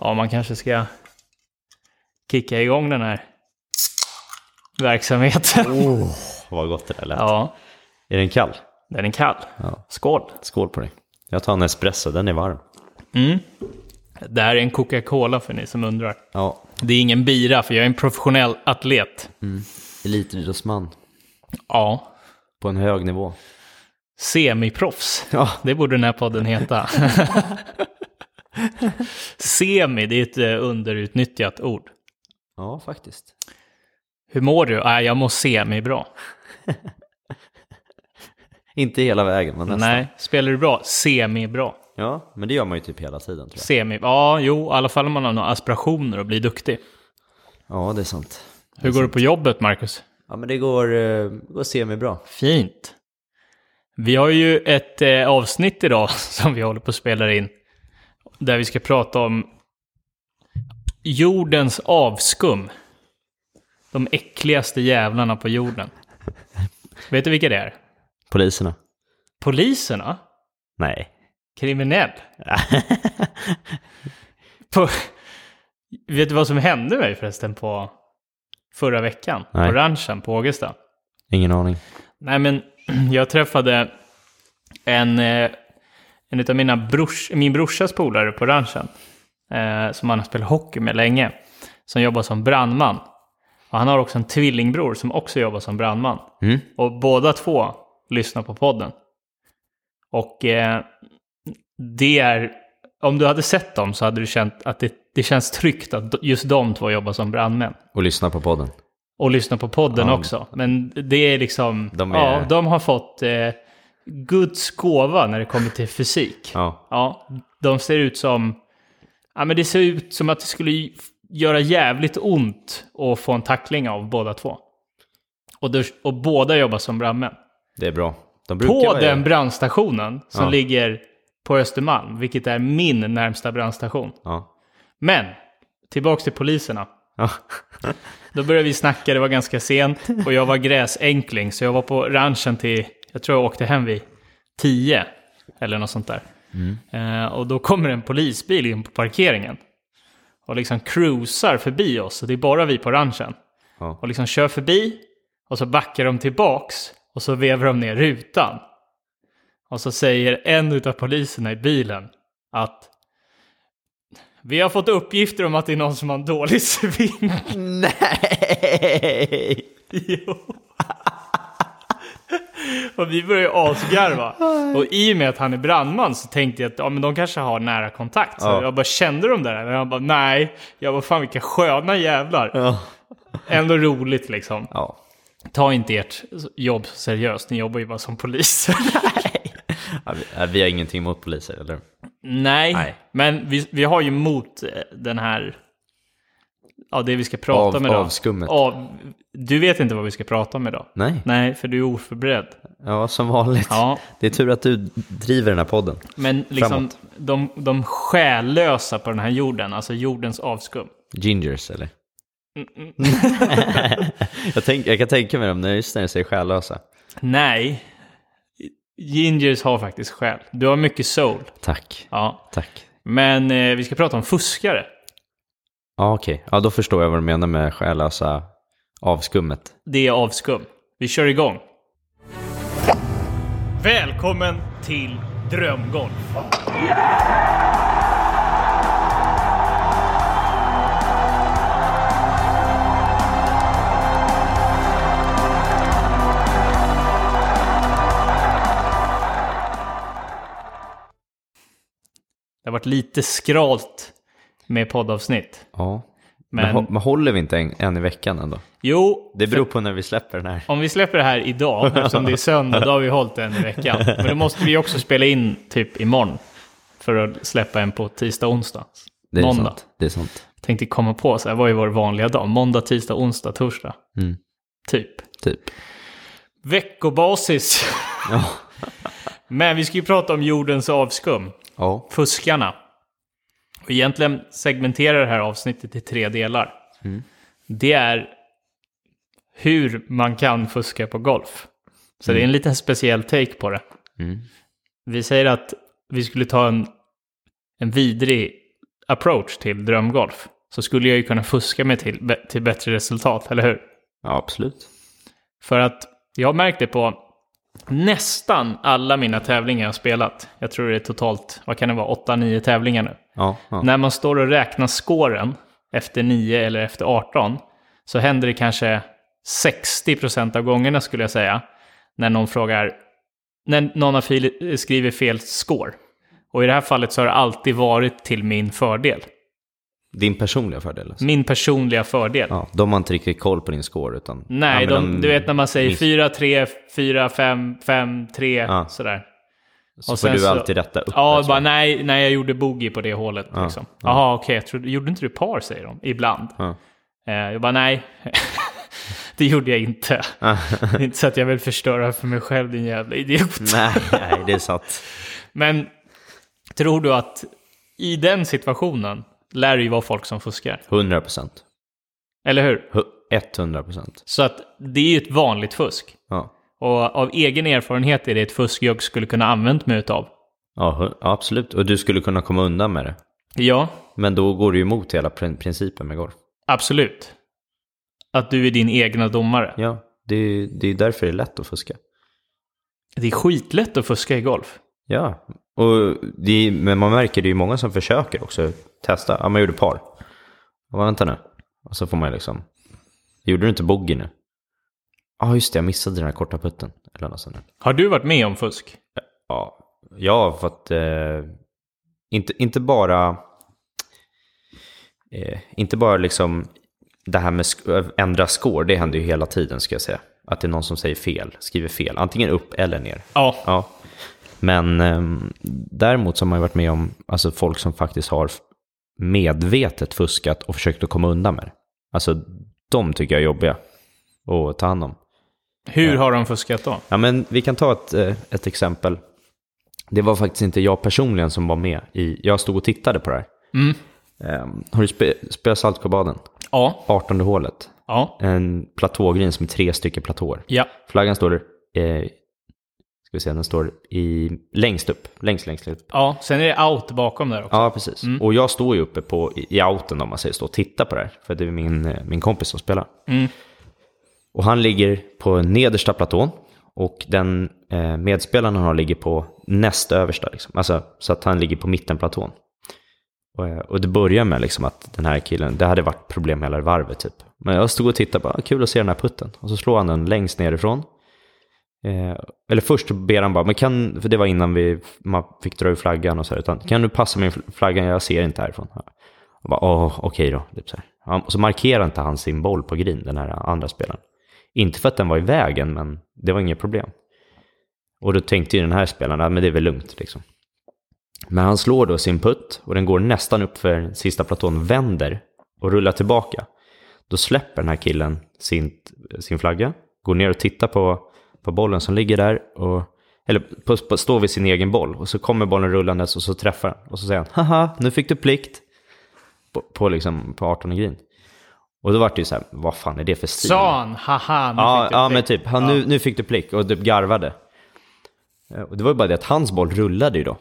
Ja, man kanske ska kicka igång den här verksamheten. Oh, vad gott det där lät. Ja, Är den kall? den är kall. Ja. Skål! Skål på dig. Jag tar en espresso, den är varm. Mm. Det här är en Coca-Cola för ni som undrar. Ja, Det är ingen bira, för jag är en professionell atlet. elitidrottsman Ja, på en hög nivå. semiproffs. Ja, Det borde den här podden heta. Semi, det är ett eh, underutnyttjat ord. ja faktiskt. Hur mår du? Nej, jag mår semi-bra. Inte hela vägen, men nästan. Nej, spelar du bra? Semi-bra. Ja, men det gör man ju typ hela tiden tror jag. Semi, ja, jo, i alla fall om man har några aspirationer och blir duktig. Ja, det är sant. Hur går det på jobbet, Marcus? Ja, men det går, eh, går semi-bra. Fint. Vi har ju ett eh, avsnitt idag som vi håller på att spela in. Där vi ska prata om jordens avskum. De äckligaste jävlarna på jorden. Vet du vilka det är? Poliserna? Poliserna? Nej. Kriminell? på, vet du vad som hände mig förresten på förra veckan? Nej. På ranchen på Ågesta? Ingen aning. Nej, men jag träffade en, eh, en av mina brors, min brorsas polare på ranchen. Eh, som han har spelat hockey med länge. Som jobbar som brandman. Och han har också en tvillingbror som också jobbar som brandman. Mm. Och båda två lyssnar på podden. Och eh, det är, om du hade sett dem så hade du känt att det, det känns tryggt att just de två jobbar som brandmän. Och lyssna på podden. Och lyssna på podden Ja. också. Men det är liksom, De är- ja, de har fått eh, Guds gåva när det kommer till fysik. Ja. Ja, de ser ut som, ja men det ser ut som att det skulle göra jävligt ont att få en tackling av båda två. Och, det, och båda jobbar som brandmän. Det är bra. De På den brandstationen som Ja. ligger på Östermalm, vilket är min närmsta brandstation. Ja. Men, tillbaks till poliserna. Ja. Då började vi snacka, det var ganska sent och jag var gräsänkling så jag var på ranchen till, jag tror jag åkte hem vid 10 eller något sånt där. Eh, och då kommer en polisbil in på parkeringen och liksom cruisar förbi oss och det är bara vi på ranchen. Ja. Och liksom kör förbi och så backar de tillbaks och så vevar de ner rutan. Och så säger en utav poliserna i bilen att vi har fått uppgifter om att det är någon som har en dålig sving. Nej! Jo. och vi började ju asgarva. Och i och med att han är brandman så tänkte jag att ja, men de kanske har nära kontakt. Så Ja. jag bara kände de där? Och jag bara nej. Jag bara fan vilka sköna jävlar. Ja. Ändå roligt liksom. Ja. Ta inte ert jobb seriöst. Ni jobbar ju bara som poliser. Ja, vi, ja, vi har ingenting emot poliser, eller? nej, Nej. men vi, vi har ju mot eh, den här... Ja, det vi ska prata Av- om idag. avskummet. Av, du vet inte vad vi ska prata om idag. Nej. Nej, för du är oförberedd. Ja, som vanligt. Ja, Det är tur att du driver den här podden. Men liksom Framåt. de, de själlösa på den här jorden, alltså jordens avskum. Gingers, eller? jag, tänk, jag kan tänka mig dem när just när du säger själlösa. Nej, gingers har faktiskt själ. Du har mycket soul. Tack. Ja. Tack. Men eh, vi ska prata om fuskare. Ja, okej. Ja, då förstår jag vad du menar med själlösa avskummet. Det är avskum. Vi kör igång. Välkommen till Drömgolf. Det har varit lite skralt med poddavsnitt. Ja. Men, Men- håller vi inte en, en i veckan ändå? Jo, Det beror på när vi släpper den här. Om vi släpper det här idag, eftersom det är söndag, då har vi hållit en i veckan. Men då måste vi också spela in typ imorgon. För att släppa en på tisdag, onsdag. Det är Måndag. sant. Det är sant. Tänkte komma på, så här vad är vår vanliga dag? Måndag, tisdag, onsdag, torsdag. Mm. Typ. Typ. Veckobasis. Ja. Men vi ska ju prata om jordens avskum. Ja. Fuskarna. Och egentligen segmenterar det här avsnittet i tre delar. Mm. Det är hur man kan fuska på golf. Så det är en liten speciell take på det. Mm. Vi säger att vi skulle ta en, en vidrig approach till drömgolf så skulle jag ju kunna fuska mig till, till bättre resultat, eller hur? Ja, absolut. För att jag har märkt det på nästan alla mina tävlingar jag spelat. Jag tror det är totalt, vad kan det vara, 8-9 tävlingar nu. Ja, ja. När man står och räknar scoren efter 9 eller efter 18 så händer det kanske 60% av gångerna skulle jag säga. När någon frågar, när någon har skriver fel score. Och i det här fallet så har det alltid varit till min fördel. Din personliga fördel. Alltså. Min personliga fördel. Ja, de har inte riktigt koll på din score utan... Nej, ja, men de, du vet när man säger minst- 4, 3, 4, 5, 5, 3, Ja. sådär. Så och får du alltid rätta upp Ja, det, bara nej, nej, jag gjorde boogie på det hålet. Liksom. Jaha, okej, jag trodde, gjorde inte du par säger de, ibland. Ja. Eh, jag bara nej, det gjorde jag inte. Det är inte så att jag vill förstöra för mig själv din jävla idiot. Nej, nej, det är sant. Men tror du att i den situationen lär det ju vara folk som fuskar? 100 procent. Eller hur? 100 procent. Så att det är ju ett vanligt fusk. Ja. Och av egen erfarenhet är det ett fusk jag skulle kunna använt mig utav. Ja, absolut. Och du skulle kunna komma undan med det. Ja, Men då går ju emot hela prin- principen med golf. absolut. Att du är din egna domare. Ja, det är, det är därför det är lätt att fuska. Det är skitlätt att fuska i golf. Ja, och det men man märker det är många som försöker också testa. Ja, man gjorde par. Ja, vänta nu. Och så får man liksom, gjorde du inte bogey nu? Ja, just det, jag missade den här korta putten. Eller något sånt där. Har du varit med om fusk? Ja, jag har fått, eh, inte, inte bara, eh, inte bara liksom det här med ändra score, det händer ju hela tiden ska jag säga. Att det är någon som säger fel, skriver fel, antingen upp eller ner. Ja. Ja. Men ehm, däremot så har man ju varit med om alltså, folk som faktiskt har medvetet fuskat och försökt att komma undan med det. Alltså de tycker jag är jobbiga att ta hand om. Hur har de fuskat då? Ja, men vi kan ta ett, eh, ett exempel. Det var faktiskt inte jag personligen som var med i, jag stod och tittade på det här. Mm. Ehm, har du spe, Saltsjöbaden? Ja. 18 hålet. Ja. En platågrin som är tre stycken platåer. Ja. Flaggan står, eh, ska vi se, den står i, längst upp, längst, längst upp. Ja. Sen är det out bakom där också. Ja, precis. Och jag står ju uppe på, i, i outen om man säger så, och tittar på det här. För det är min, eh, min kompis som spelar. Mm. Och han ligger på nedersta platån. Och den eh, medspelaren han har ligger på näst översta. Liksom. Alltså, så att han ligger på mittenplatån. Och, eh, och det börjar med liksom att den här killen, det hade varit problem hela varvet typ. Men jag stod och tittade bara, ah, kul att se den här putten. Och så slår han den längst nerifrån. Eh, eller först ber han bara, men kan, för det var innan vi, man fick dra ur flaggan och så här, utan kan du passa min flaggan, jag ser inte härifrån. Jag bara, åh, okej då. Typ så, här. Och så markerar inte han sin boll på green, den här andra spelaren. Inte för att den var i vägen, men det var inget problem. Och då tänkte ju den här spelaren, ja, men det är väl lugnt liksom. Men han slår då sin putt och den går nästan upp för sista platån, vänder och rullar tillbaka. Då släpper den här killen sin, sin flagga, går ner och tittar på, på bollen som ligger där, och, eller på, på, står vid sin egen boll. Och så kommer bollen rullandes och så träffar han. Och så säger han, haha, nu fick du plikt. På, på, liksom, på 18 green. Och då var det ju så här, vad fan är det för stil? Sa han, haha, nu Ja, fick du ja prick. men typ, han, nu, nu fick du plick och typ garvade. Eh, Och det var ju bara det att hans boll rullade ju då.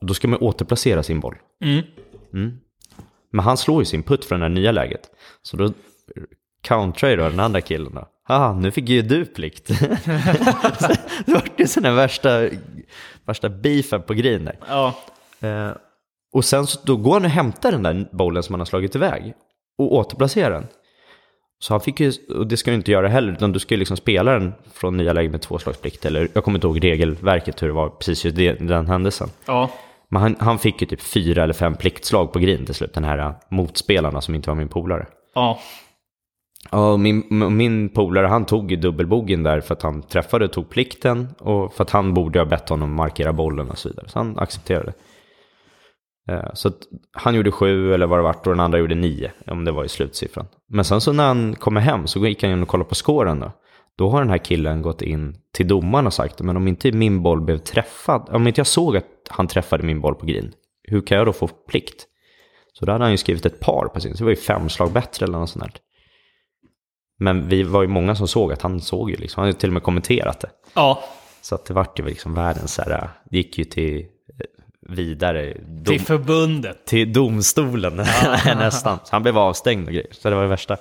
Och då ska man återplacera sin boll. Mm. Mm. Men han slår ju sin putt från det här nya läget. Så då countrar ju då den andra killen då. Haha, nu fick ju du plikt. Det var ju sån här värsta, värsta beefen på green där. Ja. Eh, och sen så då går han och hämtar den där bollen som han har slagit iväg och återplacerar den. Så han fick ju, och det ska du inte göra heller, utan du ska ju liksom spela den från nya lägen med tvåslagsplikt. Eller jag kommer inte ihåg regelverket hur det var precis just det, den händelsen. Ja. Men han, han fick ju typ fyra eller fem pliktslag på green till slut, den här äh, motspelarna som inte var min polare. Ja. Ja, och min, min polare han tog ju dubbelbogen där för att han träffade och tog plikten och för att han borde ha bett honom markera bollen och så vidare. Så han accepterade. Eh, Så han gjorde sju eller vad det vart och den andra gjorde nio, om det var i slutsiffran. Men sen så när han kommer hem så gick han in och kollade på scoren då. Då har den här killen gått in till domaren och sagt, men om inte min boll blev träffad, om inte jag såg att han träffade min boll på green, hur kan jag då få plikt? Så då hade han ju skrivit ett par på sin, så det var ju fem slag bättre eller något sånt där. Men vi var ju många som såg att han såg ju liksom, han hade till och med kommenterat det. Ja. Så att det vart ju liksom världens så här, det gick ju till vidare. Dom, Till förbundet. till domstolen nästan. Så han blev avstängd och grejer. Så det var det värsta.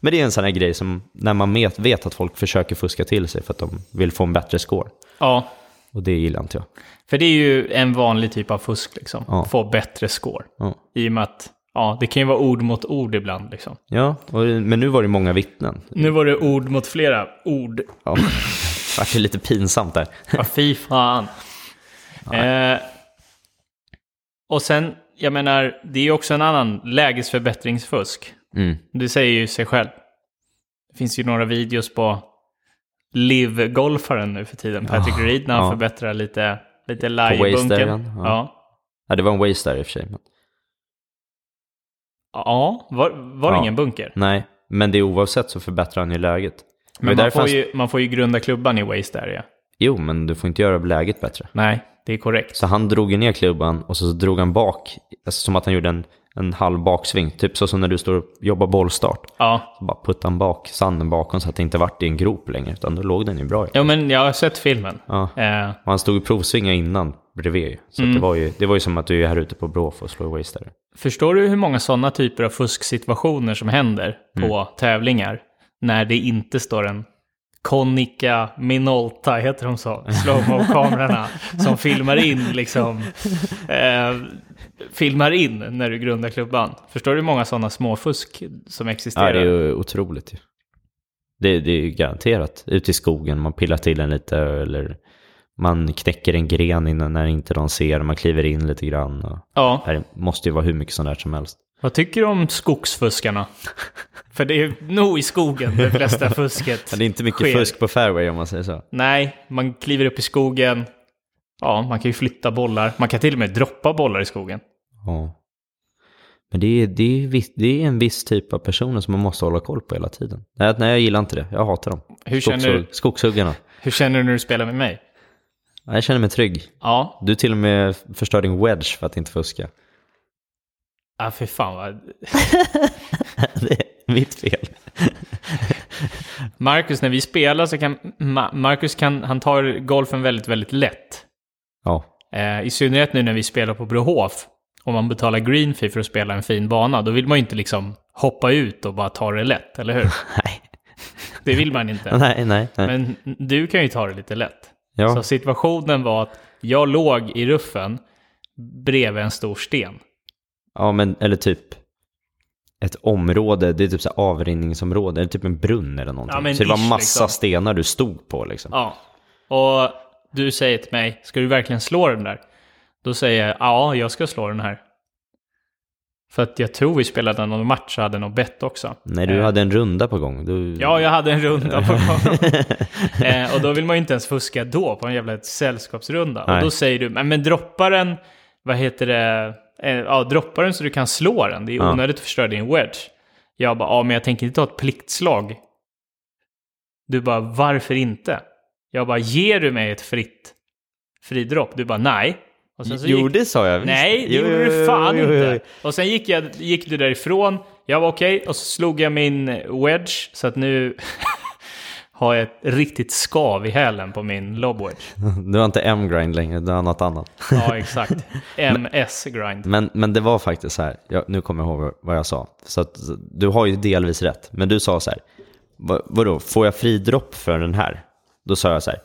Men det är en sån här grej som när man vet, vet att folk försöker fuska till sig för att de vill få en bättre score. Ja, Och det gillar inte jag. för det är ju en vanlig typ av fusk liksom. Ja. Få bättre score. Ja, I och med att, ja, det kan ju vara ord mot ord ibland liksom. ja och, men nu var det många vittnen. Nu var det ord mot flera ord. Ja, det vart ju lite pinsamt där. Ja, fy fan. Eh, och sen, jag menar, det är ju också en annan lägesförbättringsfusk. Mm. Det säger ju sig själv. Det finns ju några videos på Live-golfaren nu för tiden, Patrick Ja, Reed, när han ja. förbättrar lite, lite Waste lie i bunken. arean, ja. Ja. Ja, det var en waste där i och för sig. Men... Ja, var, var det Ja. ingen bunker? Nej, men det är oavsett så förbättrar han ju läget. Men var man får, han- ju, man får ju grunda klubban i waste area. Jo, men du får inte göra läget bättre. Nej, det är korrekt. Så han drog ju ner klubban och så drog han bak, alltså som att han gjorde en, en halv baksving. Typ så som när du står och jobbar bollstart. Ja. Så bara puttade han bak sanden bakom så att det inte vart i en grop längre, utan då låg den ju bra. ja, men jag har sett filmen. Ja. Eh, Och han stod och provsvinga innan bredvid. Så Mm. det, var ju, det var ju som att du är här ute på Bråf och slår waste där. Förstår du hur många sådana typer av fusksituationer som händer på tävlingar när det inte står en Konica Minolta, heter de så? Slowmo-kamerorna som filmar in liksom eh, filmar in när du grundar klubban. Förstår du hur många sådana småfusk som existerar? Ja, det är ju otroligt. Det, det är ju garanterat. Ute i skogen, man pillar till en lite eller man knäcker en gren innan när inte de ser, man kliver in lite grann. Ja, det måste ju vara hur mycket sånt där som helst. Vad tycker du om skogsfuskarna? För det är nog i skogen det flesta fusket Men det är inte mycket sker. fusk på fairway om man säger så. Nej, man kliver upp i skogen. Ja, man kan ju flytta bollar. Man kan till och med droppa bollar i skogen. Ja. Men det är, det, är, det är en viss typ av personer som man måste hålla koll på hela tiden. Nej, nej jag gillar inte det. Jag hatar dem. Hur känner Skogshugg- du? Skogshuggarna. Hur känner du när du spelar med mig? Ja, Jag känner mig trygg. Ja, Du till och med förstör din wedge för att inte fuska. Ah, för fan vad... det är mitt fel. Marcus, när vi spelar så kan... Ma- Marcus kan, han tar golfen väldigt, väldigt lätt. Ja. Eh, I synnerhet nu när vi spelar på Brohof. Om man betalar green fee för att spela en fin bana, då vill man ju inte liksom hoppa ut och bara ta det lätt, eller hur? Nej. Det vill man inte. Nej, nej, nej. Men du kan ju ta det lite lätt. Ja. Så situationen var att jag låg i ruffen bredvid en stor sten. Ja, men eller typ ett område, det är typ så här avrinningsområde, eller typ en brunn eller någonting. Ja, så det var massa liksom. stenar du stod på liksom. Ja. Och du säger till mig, ska du verkligen slå den där? Då säger jag, ja, jag ska slå den här. För att jag tror vi spelade någon match och hade något bett också. Nej, du Eh, hade en runda på gång. Du... Ja, jag hade en runda på gång. eh, och då vill man ju inte ens fuska då på en jävla sällskapsrunda. Nej. Och då säger du, men, men droppa den, vad heter det, ja, droppa den så du kan slå den. Det är Ja. onödigt att förstöra din wedge. Jag bara, ja men jag tänker inte ta ett pliktslag. Du bara, varför inte? Jag bara, ger du mig ett fritt fridropp? Du bara, nej. Och sen så Jo, gick- det sa jag visst. Nej, det Jo, gjorde jo, du fan jo, jo, inte. Och sen gick, jag, gick du därifrån. Jag var okej, och så slog jag min wedge. Så att nu har jag ett riktigt skav i hälen på min lob wedge. Du har inte M-grind längre, du har något annat. Ja, exakt. MS-grind. Men, men det var faktiskt så här, jag, nu kommer jag ihåg vad jag sa. Så att, du har ju delvis rätt, men du sa så här, vad, vadå, får jag fridropp för den här? Då sa jag så här,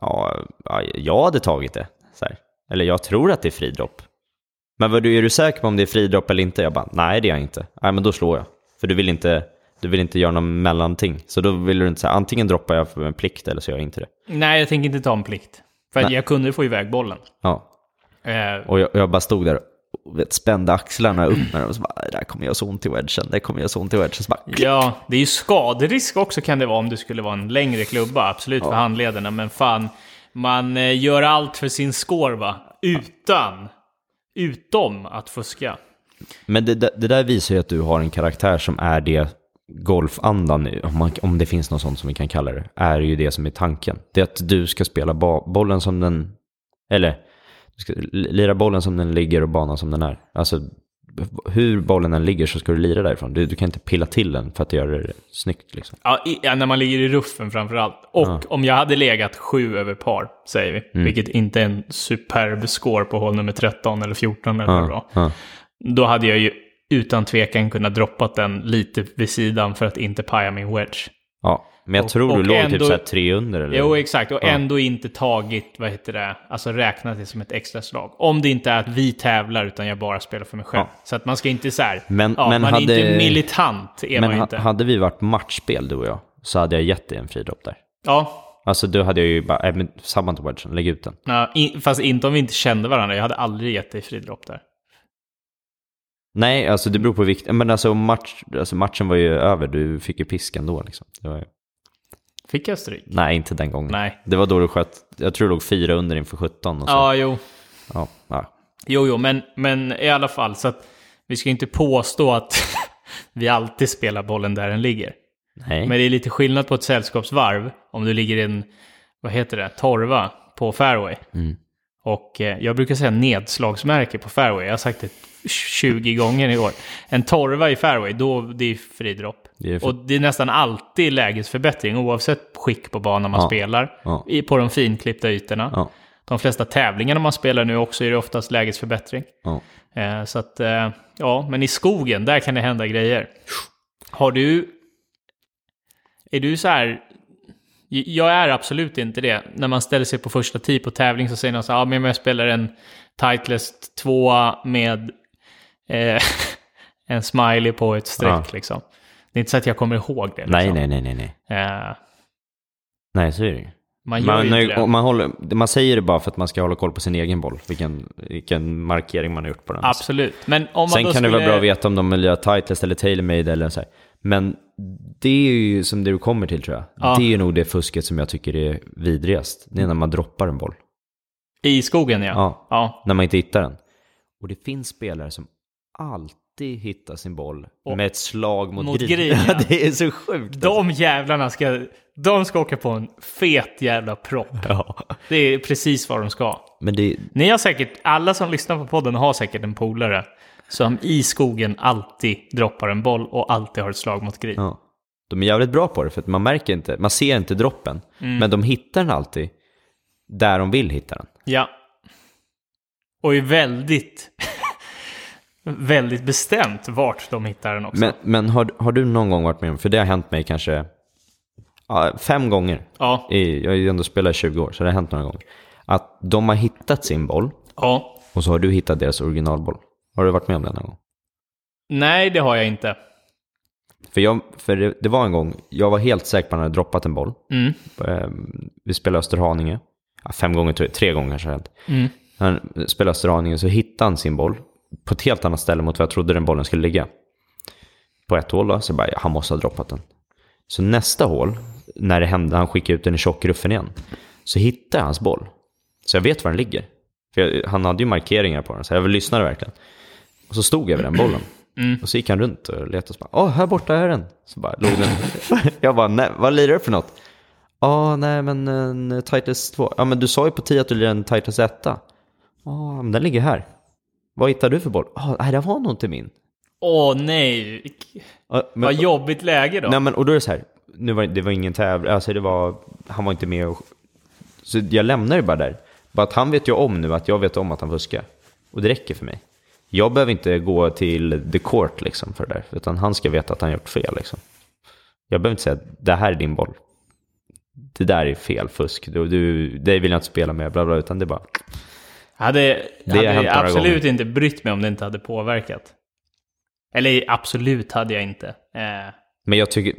ja, ja jag hade tagit det. Så här. Eller jag tror att det är fridropp. Men vad, är du säker på om det är fridropp eller inte? Jag bara, nej det är jag inte. Nej men då slår jag. För du vill inte, du vill inte göra någon mellanting. Så då vill du inte säga, antingen droppar jag för en plikt eller så gör jag inte det. Nej, jag tänker inte ta en plikt. För att Nej. jag kunde få iväg bollen. Ja, Eh, Och jag, jag bara stod där och vet, spände axlarna upp med dem och så bara, det här kommer göra så ont i wedgen, det kommer göra så ont i wedgen. Så bara, ja, det är ju skaderisk också kan det vara om det skulle vara en längre klubba. Absolut för handlederna, men fan. Man eh, gör allt för sin score va? Utan, utom att fuska. Men det, det, det där visar ju att du har en karaktär som är det golfandan, om, man, om det finns något sånt som vi kan kalla det, är ju det som är tanken. Det är att du ska spela bollen som den, eller du ska lira bollen som den ligger och banan som den är. Alltså hur bollen än ligger så ska du lira därifrån. Du, du kan inte pilla till den för att göra det snyggt liksom. Ja, i, ja, när man ligger i ruffen framför allt. Och Ja. om jag hade legat sju över par, säger vi, Mm. vilket inte är en superb score på hål nummer 13 eller 14 eller. Ja, Då hade jag ju utan tvekan kunnat droppat den lite vid sidan för att inte paja min wedge. ja. Men jag Och- tror du och låg ändå- typ så här tre under eller? Jo, exakt. Och Ja. ändå inte tagit, vad heter det, alltså räknat det som ett extra slag. Om det inte är att vi tävlar utan jag bara spelar för mig själv. Ja. Så att man ska inte så här, Men- ja, men man är hade- inte militant, är Men man inte. hade vi varit matchspel du och jag så hade jag gett dig en fridropp där. Ja, Alltså då hade jag ju bara, äh, men samma till wedgen, lägg ut den. ja, in, fast inte om vi inte kände varandra. Jag hade aldrig gett dig fridropp där. Nej, alltså det beror på vikt. Men alltså, match, alltså matchen var ju över, du fick ju pisk ändå liksom. Ju... Fick jag stryk? Nej, inte den gången. Nej. Det var då du sköt, jag tror du låg fyra under inför 17 och så. Ja, jo. Ja, ja. Jo, jo, men, men i alla fall. Så att vi ska inte påstå att vi alltid spelar bollen där den ligger. Nej. Men det är lite skillnad på ett sällskapsvarv om du ligger i en, vad heter det, torva på fairway. Mm. Och eh, jag brukar säga nedslagsmärke på fairway. Jag har sagt det 20 gånger i år. En torva i fairway, då det är fridropp. Det är för- Och det är nästan alltid lägesförbättring oavsett skick på banan man Ja. spelar. Ja. På de finklippta ytorna. Ja. De flesta tävlingarna man spelar nu också är det oftast lägesförbättring. Eh, så att, eh, ja, men i skogen, där kan det hända grejer. Har du... Är du så här... Jag är absolut inte det. När man ställer sig på första tee på tävling så säger någon så här, ja men jag spelar en Titleist 2 med eh, en smiley på ett streck Ja. liksom. Det är inte så att jag kommer ihåg det. Nej, liksom. nej, nej, nej, nej. Eh, Nej, så är det ju. man Man, det. man, håller, man säger det bara för att man ska hålla koll på sin egen boll. Vilken, vilken markering man har gjort på den. Absolut. Men om man Sen kan det skulle... vara bra att veta om de vill göra Titleist eller TaylorMade eller så här. Men det är ju som det du kommer till tror jag. Ja. Det är nog det fusket som jag tycker är vidrigast. Det är när man droppar en boll. I skogen ja. Ja. ja. När man inte hittar den. Och det finns spelare som alltid hittar sin boll Och- med ett slag mot, mot green, ja. det är så sjukt. De jävlarna ska... De ska åka på en fet jävla propp. Ja. Det är precis vad de ska. Men det, Ni har säkert, alla som lyssnar på podden har säkert en polare som i skogen alltid droppar en boll och alltid har ett slag mot green. ja. De är jävligt bra på det för att man märker inte, man ser inte droppen. Mm. Men de hittar den alltid där de vill hitta den. Ja. Och är väldigt, väldigt bestämt vart de hittar den också. Men, men har, har du någon gång varit med om, för det har hänt mig kanske ja, fem gånger. Ja. I, jag har ju ändå spelat i 20 år, så det har hänt några gånger. Att de har hittat sin boll ja. och så har du hittat deras originalboll. Har du varit med om det någon gång? Nej, det har jag inte. För, jag, för det, det var en gång, jag var helt säker på att han hade droppat en boll. Mm. Ehm, Vi spelade Österhaninge. Ja, fem gånger, tre gånger kanske. Mm. Han spelade Österhaninge så hittade han sin boll på ett helt annat ställe mot vad jag trodde den bollen skulle ligga. På ett hål då, så bara, ja, han måste ha droppat den. Så nästa hål, när det hände, han skickade ut den i tjockruffen igen, så hittade jag hans boll. Så jag vet var den ligger. För jag, han hade ju markeringar på den, så jag lyssnade verkligen. Och så stod jag vid den bollen. Mm. Och så gick han runt och letade och så bara, åh, här borta är den. Så bara låg den. jag bara, nej, vad lirar du för något? Ja, nej men en Titus 2. Ja, men du sa ju på 10 att du lirar en Titus 1. Ja, men den ligger här. Vad hittade du för boll? Ja, nej, det var nog inte min. Åh nej, Ja, men, vad jobbigt läge då. nej, men, och då är det så här, nu var, det var ingen tävling, alltså det var, han var inte med och, så jag lämnar det bara där. Bara att han vet ju om nu att jag vet om att han fuskar. Och det räcker för mig. Jag behöver inte gå till the court liksom för det där, utan han ska veta att han gjort fel liksom. Jag behöver inte säga att det här är din boll. Det där är fel fusk, du, du, det vill jag inte spela med, bla bla, utan det är bara, hade Det har hade hänt några absolut gånger. inte brytt mig om det inte hade påverkat. Eller absolut hade jag inte. Eh, men jag tycker,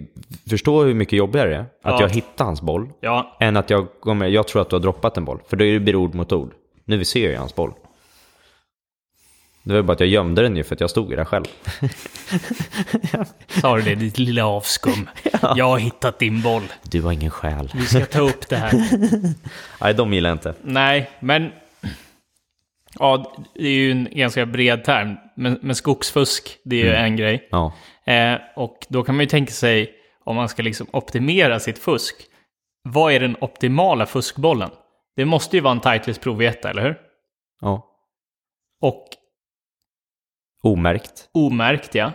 förstå hur mycket jobbigare det är att Ja. jag hittar hans boll, ja, än att jag kommer, jag tror att du har droppat en boll. För då är det blir ord mot ord. Nu ser jag ju hans boll. Det var bara att jag gömde den ju för att jag stod där själv. sa du det, ditt lilla avskum. Jag har hittat din boll. Du har ingen själ. Vi ska ta upp det här. Nej, de gillar jag inte. Nej, men... Ja, det är ju en ganska bred term. Men, men skogsfusk, det är ju en grej. Ja. Eh, och då kan man ju tänka sig, om man ska liksom optimera sitt fusk. Vad är den optimala fuskbollen? Det måste ju vara en Titleist Pro V1, eller hur? Ja. Och Omärkt. Omärkt, ja.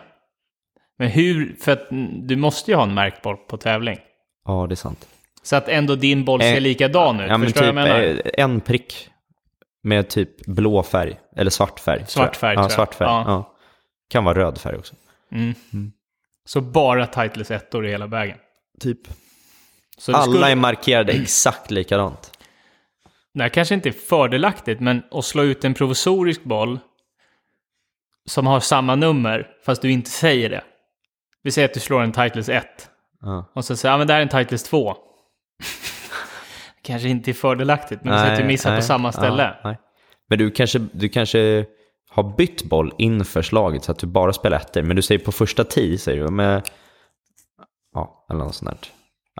Men hur, för att mm, du måste ju ha en märkt boll på tävling. Ja, det är sant. Så att ändå din boll ser Eh, likadan ut. Ja, Förstår du typ vad jag menar? eh, en prick med typ blå färg. Eller svart färg. Svart färg, Ja, tror jag. svart färg. Ja. Ja. Kan vara röd färg också. Så bara Titles ettor i hela vägen. Typ. Alla skulle, är markerade exakt likadant. Det här kanske inte är fördelaktigt, men att slå ut en provisorisk boll som har samma nummer, fast du inte säger det. Vi säger att du slår en Titles 1. Ja. Och så säger jag, ja men det här är en Titles 2. Kanske inte är fördelaktigt, men säger att du missar på samma ställe. Ja, nej. Men du kanske, du kanske har bytt boll inför slaget så att du bara spelar ettor. Men du säger på första tee, säger du. Men, ja, eller något sånt där.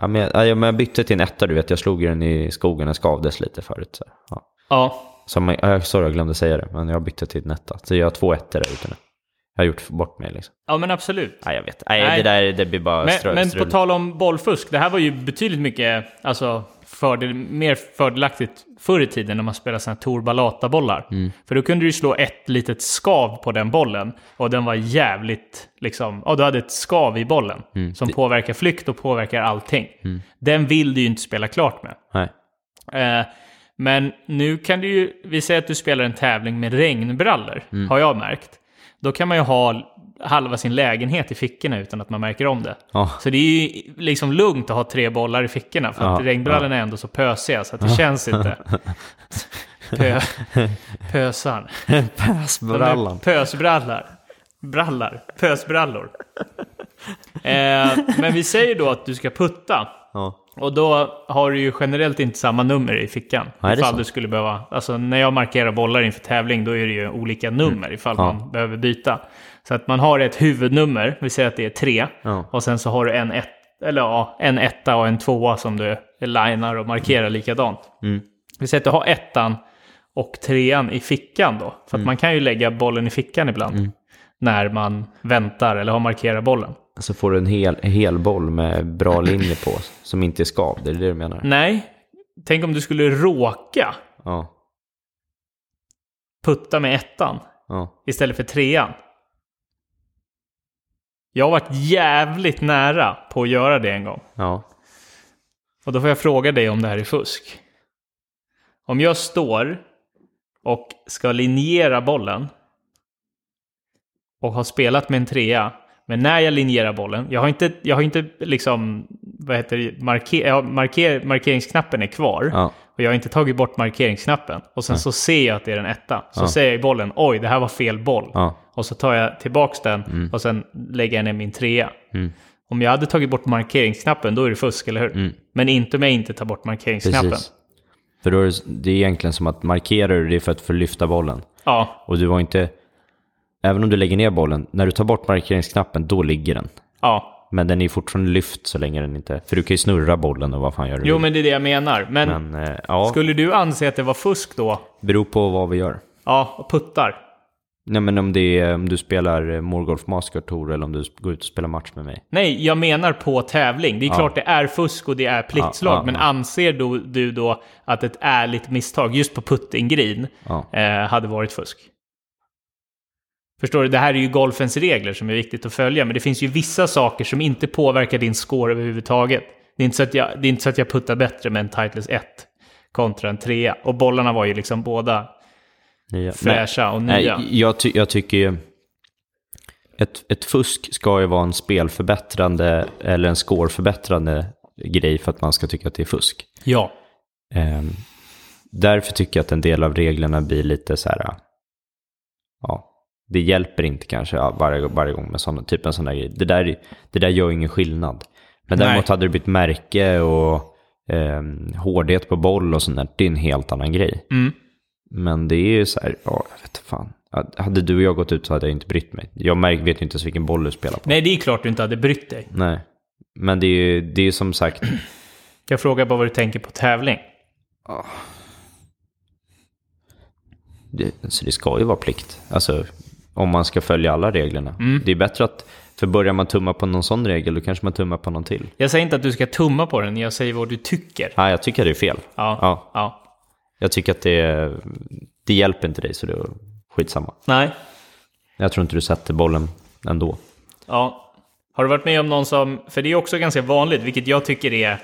Ja, men, jag- ja, men jag bytte till en etta, du vet. Jag slog den i skogen, den skavdes lite förut. Så, ja. Ja, så man, ja, sorry, jag glömde säga det. Men jag bytte till en etta. Så jag har två ettor där ute nu. Jag har gjort bort mig liksom. ja men absolut. Nej, jag vet. Nej, Nej. det där det blir bara Men, strö, men på tal om bollfusk, det här var ju betydligt mycket alltså, fördel, mer fördelaktigt förr i tiden när man spelade sådana här Torbalata-bollar. Mm. För då kunde du slå ett litet skav på den bollen och den var jävligt, liksom, ja du hade ett skav i bollen Mm. som påverkar flykt och påverkar allting. Den vill du ju inte spela klart med. Eh, men nu kan du ju, vi säger att du spelar en tävling med regnbrallor, Mm. har jag märkt. Då kan man ju ha halva sin lägenhet i fickorna utan att man märker om det. Ja. Så det är ju liksom lugnt att ha tre bollar i fickorna för att Ja, regnbrallorna är ändå så pösiga så att det känns inte. Pö, pösan. Passbrallan. Pösbrallar. Brallar. Pösbrallor. eh, men vi säger då att du ska putta. Ja. Och då har du ju generellt inte samma nummer i fickan. Är ifall du skulle behöva... Alltså när jag markerar bollar inför tävling då är det ju olika nummer ifall Mm. Ja. man behöver byta. Så att man har ett huvudnummer, vi säger att det är tre. Ja. Och sen så har du en, ett, eller ja, en etta och en tvåa som du linar och markerar likadant. Mm. Vi säger att du har ettan och trean i fickan då. För Mm. att man kan ju lägga bollen i fickan ibland. När man väntar eller har markerat bollen. Så får du en hel, en hel boll med bra linje på som inte är skavd. Det är det du menar? Nej, tänk om du skulle råka Ja. putta med ettan Ja. istället för trean. Jag har varit jävligt nära på att göra det en gång. Ja. Och då får jag fråga dig om det här är fusk. Om jag står och ska linjera bollen och har spelat med en trea, men när jag linjerar bollen, jag har inte, jag har inte liksom, vad heter det, marker, marker, markeringsknappen är kvar. Ja. Och jag har inte tagit bort markeringsknappen. Och sen så ser jag att det är en etta. Så Ja. säger jag i bollen, oj, det här var fel boll. Ja. Och så tar jag tillbaks den och sen lägger jag ner min trea. Mm. Om jag hade tagit bort markeringsknappen, då är det fusk, eller hur? Mm. Men inte om jag inte tar bort markeringsknappen. Precis. För då är det, det är egentligen som att markerar du det för att få lyfta bollen. Ja, Och du har inte, även om du lägger ner bollen, när du tar bort markeringsknappen, då ligger den. ja. Men den är fortfarande lyft så länge den inte, för du kan ju snurra bollen och vad fan gör du Jo, men det är det jag menar. Men, Men eh, ja, skulle du anse att det var fusk då? beror på vad vi gör. Ja, och puttar. Nej men om, det är, om du spelar eh, Morgolf Master Tour eller om du går ut och spelar match med mig. Nej, jag menar på tävling. Det är Ja. klart det är fusk och det är pliktslag. Ja, ja, men anser du, du då att ett ärligt misstag just på putting-green eh, hade varit fusk? Förstår du? Det här är ju golfens regler som är viktigt att följa. Men det finns ju vissa saker som inte påverkar din score överhuvudtaget. Det är inte så att jag, det är inte så att jag puttar bättre med en Titles 1 kontra en 3. Och bollarna var ju liksom båda Nya. fräscha och nya. Nej, jag, ty jag tycker ju... Ett, ett fusk ska ju vara en spelförbättrande eller en scoreförbättrande grej för att man ska tycka att det är fusk. Ja. Ehm, därför tycker jag att en del av reglerna blir lite så här... Ja, det hjälper inte kanske varje, varje gång med sådana, typ en sån där grej. Det där, det där gör ingen skillnad. Men Nej. däremot hade det blivit märke och ehm, hårdhet på boll och sånt där, det är en helt annan grej. Mm. Men det är ju så här, ja, jag vet fan. Hade du och jag gått ut så hade jag inte brytt mig. Jag märk, vet ju inte ens vilken boll du spelar på. Nej, det är klart du inte hade brytt dig. Nej. Men det är ju det är som sagt, Jag frågar bara vad du tänker på tävling. det, så det ska ju vara plikt. Alltså, om man ska följa alla reglerna. Mm. Det är bättre att, för börjar man tumma på någon sån regel, då kanske man tummar på någon till. Jag säger inte att du ska tumma på den, jag säger vad du tycker. Nej, jag tycker det är fel. Ja. Ja. ja. Jag tycker att det, det hjälper inte dig, så det är skitsamma. Nej. jag tror inte du sätter bollen ändå. Ja. Har du varit med om någon som, för det är också ganska vanligt, vilket jag tycker är,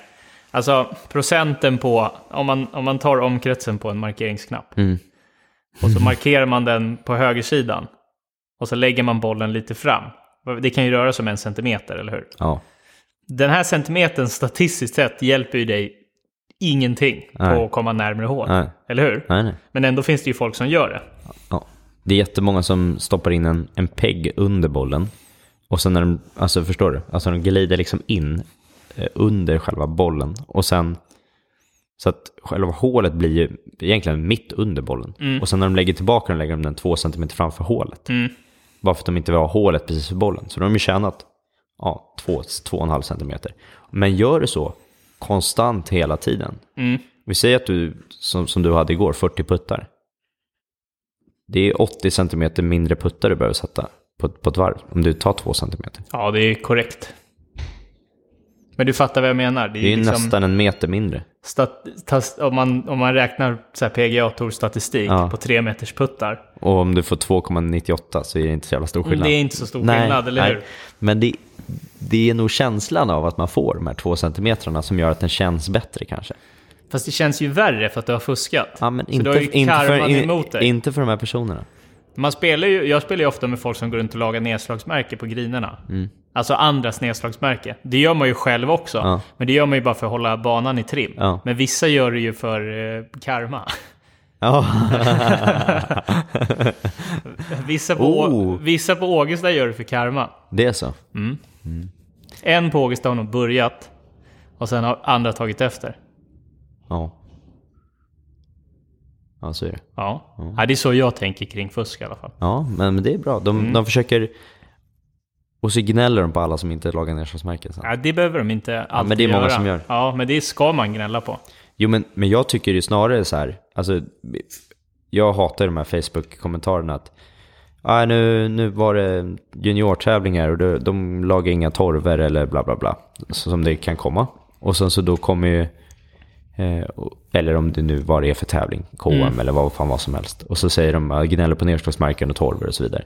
alltså procenten på, om man, om man tar omkretsen på en markeringsknapp, Mm. och så markerar man den på högersidan, och så lägger man bollen lite fram. Det kan ju röra sig om en centimeter, eller hur? Ja, Den här centimetern statistiskt sett hjälper ju dig ingenting Nej. på att komma närmare hål. Nej. Eller hur? nej. Men ändå finns det ju folk som gör det. Ja. Det är jättemånga som stoppar in en, en pegg under bollen. Och sen när de, alltså förstår du? Alltså de glider liksom in eh, under själva bollen. Och sen, så att själva hålet blir ju egentligen mitt under bollen. Och sen när de lägger tillbaka den lägger de den två centimeter framför hålet. Mm. Bara för att de inte vill ha hålet precis för bollen. Så då har de ju tjänat ja, två, två och en halv centimeter. Men gör du så konstant hela tiden. Mm. Vi säger att du, som, som du hade igår, 40 puttar. Det är 80 centimeter mindre puttar du behöver sätta på, på ett varv. Om du tar 2 centimeter. Ja, det är korrekt. Men du fattar vad jag menar. Det är, Det är liksom nästan en meter mindre. stat, tas, om, man, om man räknar PGA-tour-statistik Ja. på tre meters puttar. Och om du får 2,98 så är det inte så jävla stor skillnad. Mm, Det är inte så stor skillnad, eller hur? Men det, det är nog känslan av att man får de här två centimetrarna som gör att den känns bättre kanske. Fast det känns ju värre för att du har fuskat. Ja, men så inte, ju inte, för, dig. inte för de här personerna. Man spelar ju, jag spelar ju ofta med folk som går runt och lagar nedslagsmärke på grinerna. Alltså andras nedslagsmärke. Det gör man ju själv också. Ja. Men det gör man ju bara för att hålla banan i trim. Ja. Men vissa gör det ju för eh, karma. Ja, Vissa på, Oh. vissa på Ågesta gör det för karma. det är så. En på Ågesta har nog börjat. Och sen har andra tagit efter. Ja. Ja, så är det. Ja. ja, det är så jag tänker kring fusk i alla fall. Ja, men, men det är bra. De, de försöker... Och så gnäller de på alla som inte lagar nedslagsmärken sen. Ja, det behöver de inte alltid men det är många göra. som gör. Ja, men det ska man gnälla på. Jo, men, men jag tycker är snarare så här, alltså, jag hatar de här Facebook-kommentarerna att ah, nu, nu var det juniortävlingar och de, de lagar inga torver eller bla bla bla, som det kan komma. Och sen så då kommer ju, eh, eller om det nu vad det är för tävling, KM eller vad fan vad som helst. Och så säger de, gnäller på nedslagsmärken och torver och så vidare.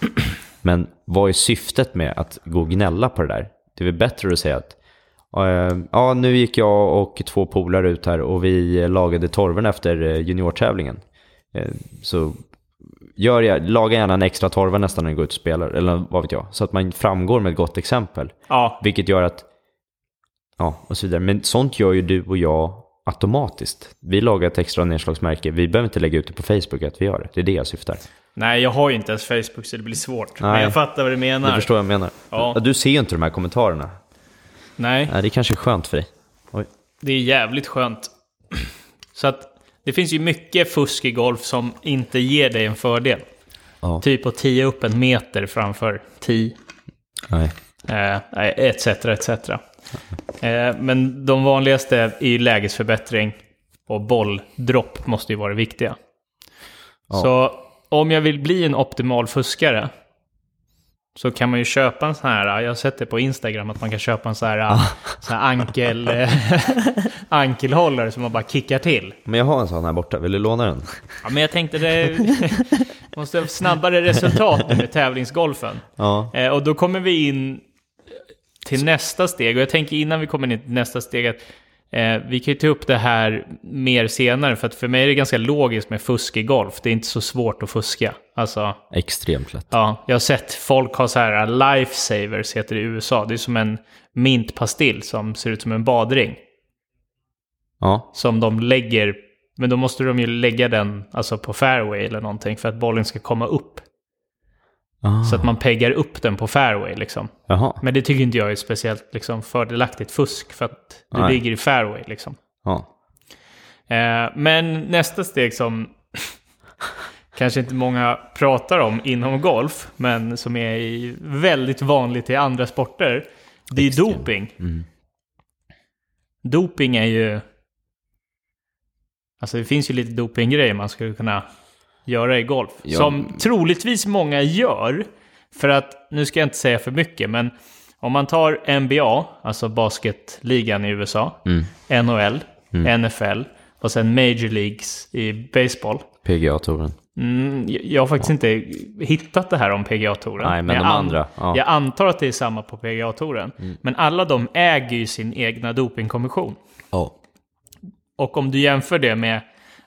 Men vad är syftet med att gå och gnälla på det där? Det är väl bättre att säga att eh, ja, nu gick jag och två polare ut här och vi lagade torven efter eh, juniortävlingen. Eh, Så gör jag, laga gärna en extra torva nästan när ni går ut och spelar, eller vad vet jag. Så att man framgår med ett gott exempel. Ja, Vilket gör att, ja, och så vidare. Men sånt gör ju du och jag automatiskt. Vi lagar ett extra nedslagsmärke, vi behöver inte lägga ut det på Facebook att vi gör det. Det är det jag syftar. nej jag har ju inte ens Facebook så det blir svårt. Men Nej. jag fattar vad du menar. Du förstår vad jag menar? Ja. Du ser ju inte de här kommentarerna. Nej, Nej, det kanske är skönt för dig. Oj. det är jävligt skönt. Så att det finns ju mycket fusk i golf som inte ger dig en fördel. Ja. Typ att tia upp en meter framför tee. Nej. Eh, etc, etc. Eh, men de vanligaste är ju lägesförbättring och bolldropp måste ju vara det viktiga. Ja. Så om jag vill bli en optimal fuskare så kan man ju köpa en sån här, jag har sett det på Instagram att man kan köpa en sån här, sån här ankel, ankelhållare som man bara kickar till. Men jag har en sån här borta, vill du låna den? Ja, men jag tänkte det måste ha snabbare resultat nu med tävlingsgolfen. Ja. Eh, och då kommer vi in till nästa steg. Och jag tänker innan vi kommer in till nästa steg att eh, vi kan ju ta upp det här mer senare. För att för mig är det ganska logiskt med fusk i golf. Det är inte så svårt att fuska. Alltså, Extremt lätt. ja, jag har sett folk ha så här lifesavers heter det i USA. Det är som en mintpastill som ser ut som en badring. Ja. Som de lägger, men då måste de ju lägga den alltså på fairway eller någonting för att bollen ska komma upp. Ah. Så att man peggar upp den på fairway liksom. Jaha. Men det tycker inte jag är speciellt liksom, fördelaktigt fusk för att du Nej. ligger i fairway liksom. Ja. Eh, men nästa steg som kanske inte många pratar om inom golf, men som är väldigt vanligt i andra sporter, det är doping. Mm. Doping är ju... Alltså det finns ju lite dopinggrejer man skulle kunna göra i golf. Ja. Som troligtvis många gör. För att, nu ska jag inte säga för mycket, men om man tar NBA, alltså basketligan i USA, Mm. NHL, NFL och sen Major Leagues i baseball. PGA-touren. Mm, jag- har faktiskt inte hittat det här om PGA-touren. Nej, men jag de andra, ja. Mm. Jag antar att det är samma på PGA-touren. Men alla de äger ju sin egna dopingkommission. Ja. Och om du jämför det med,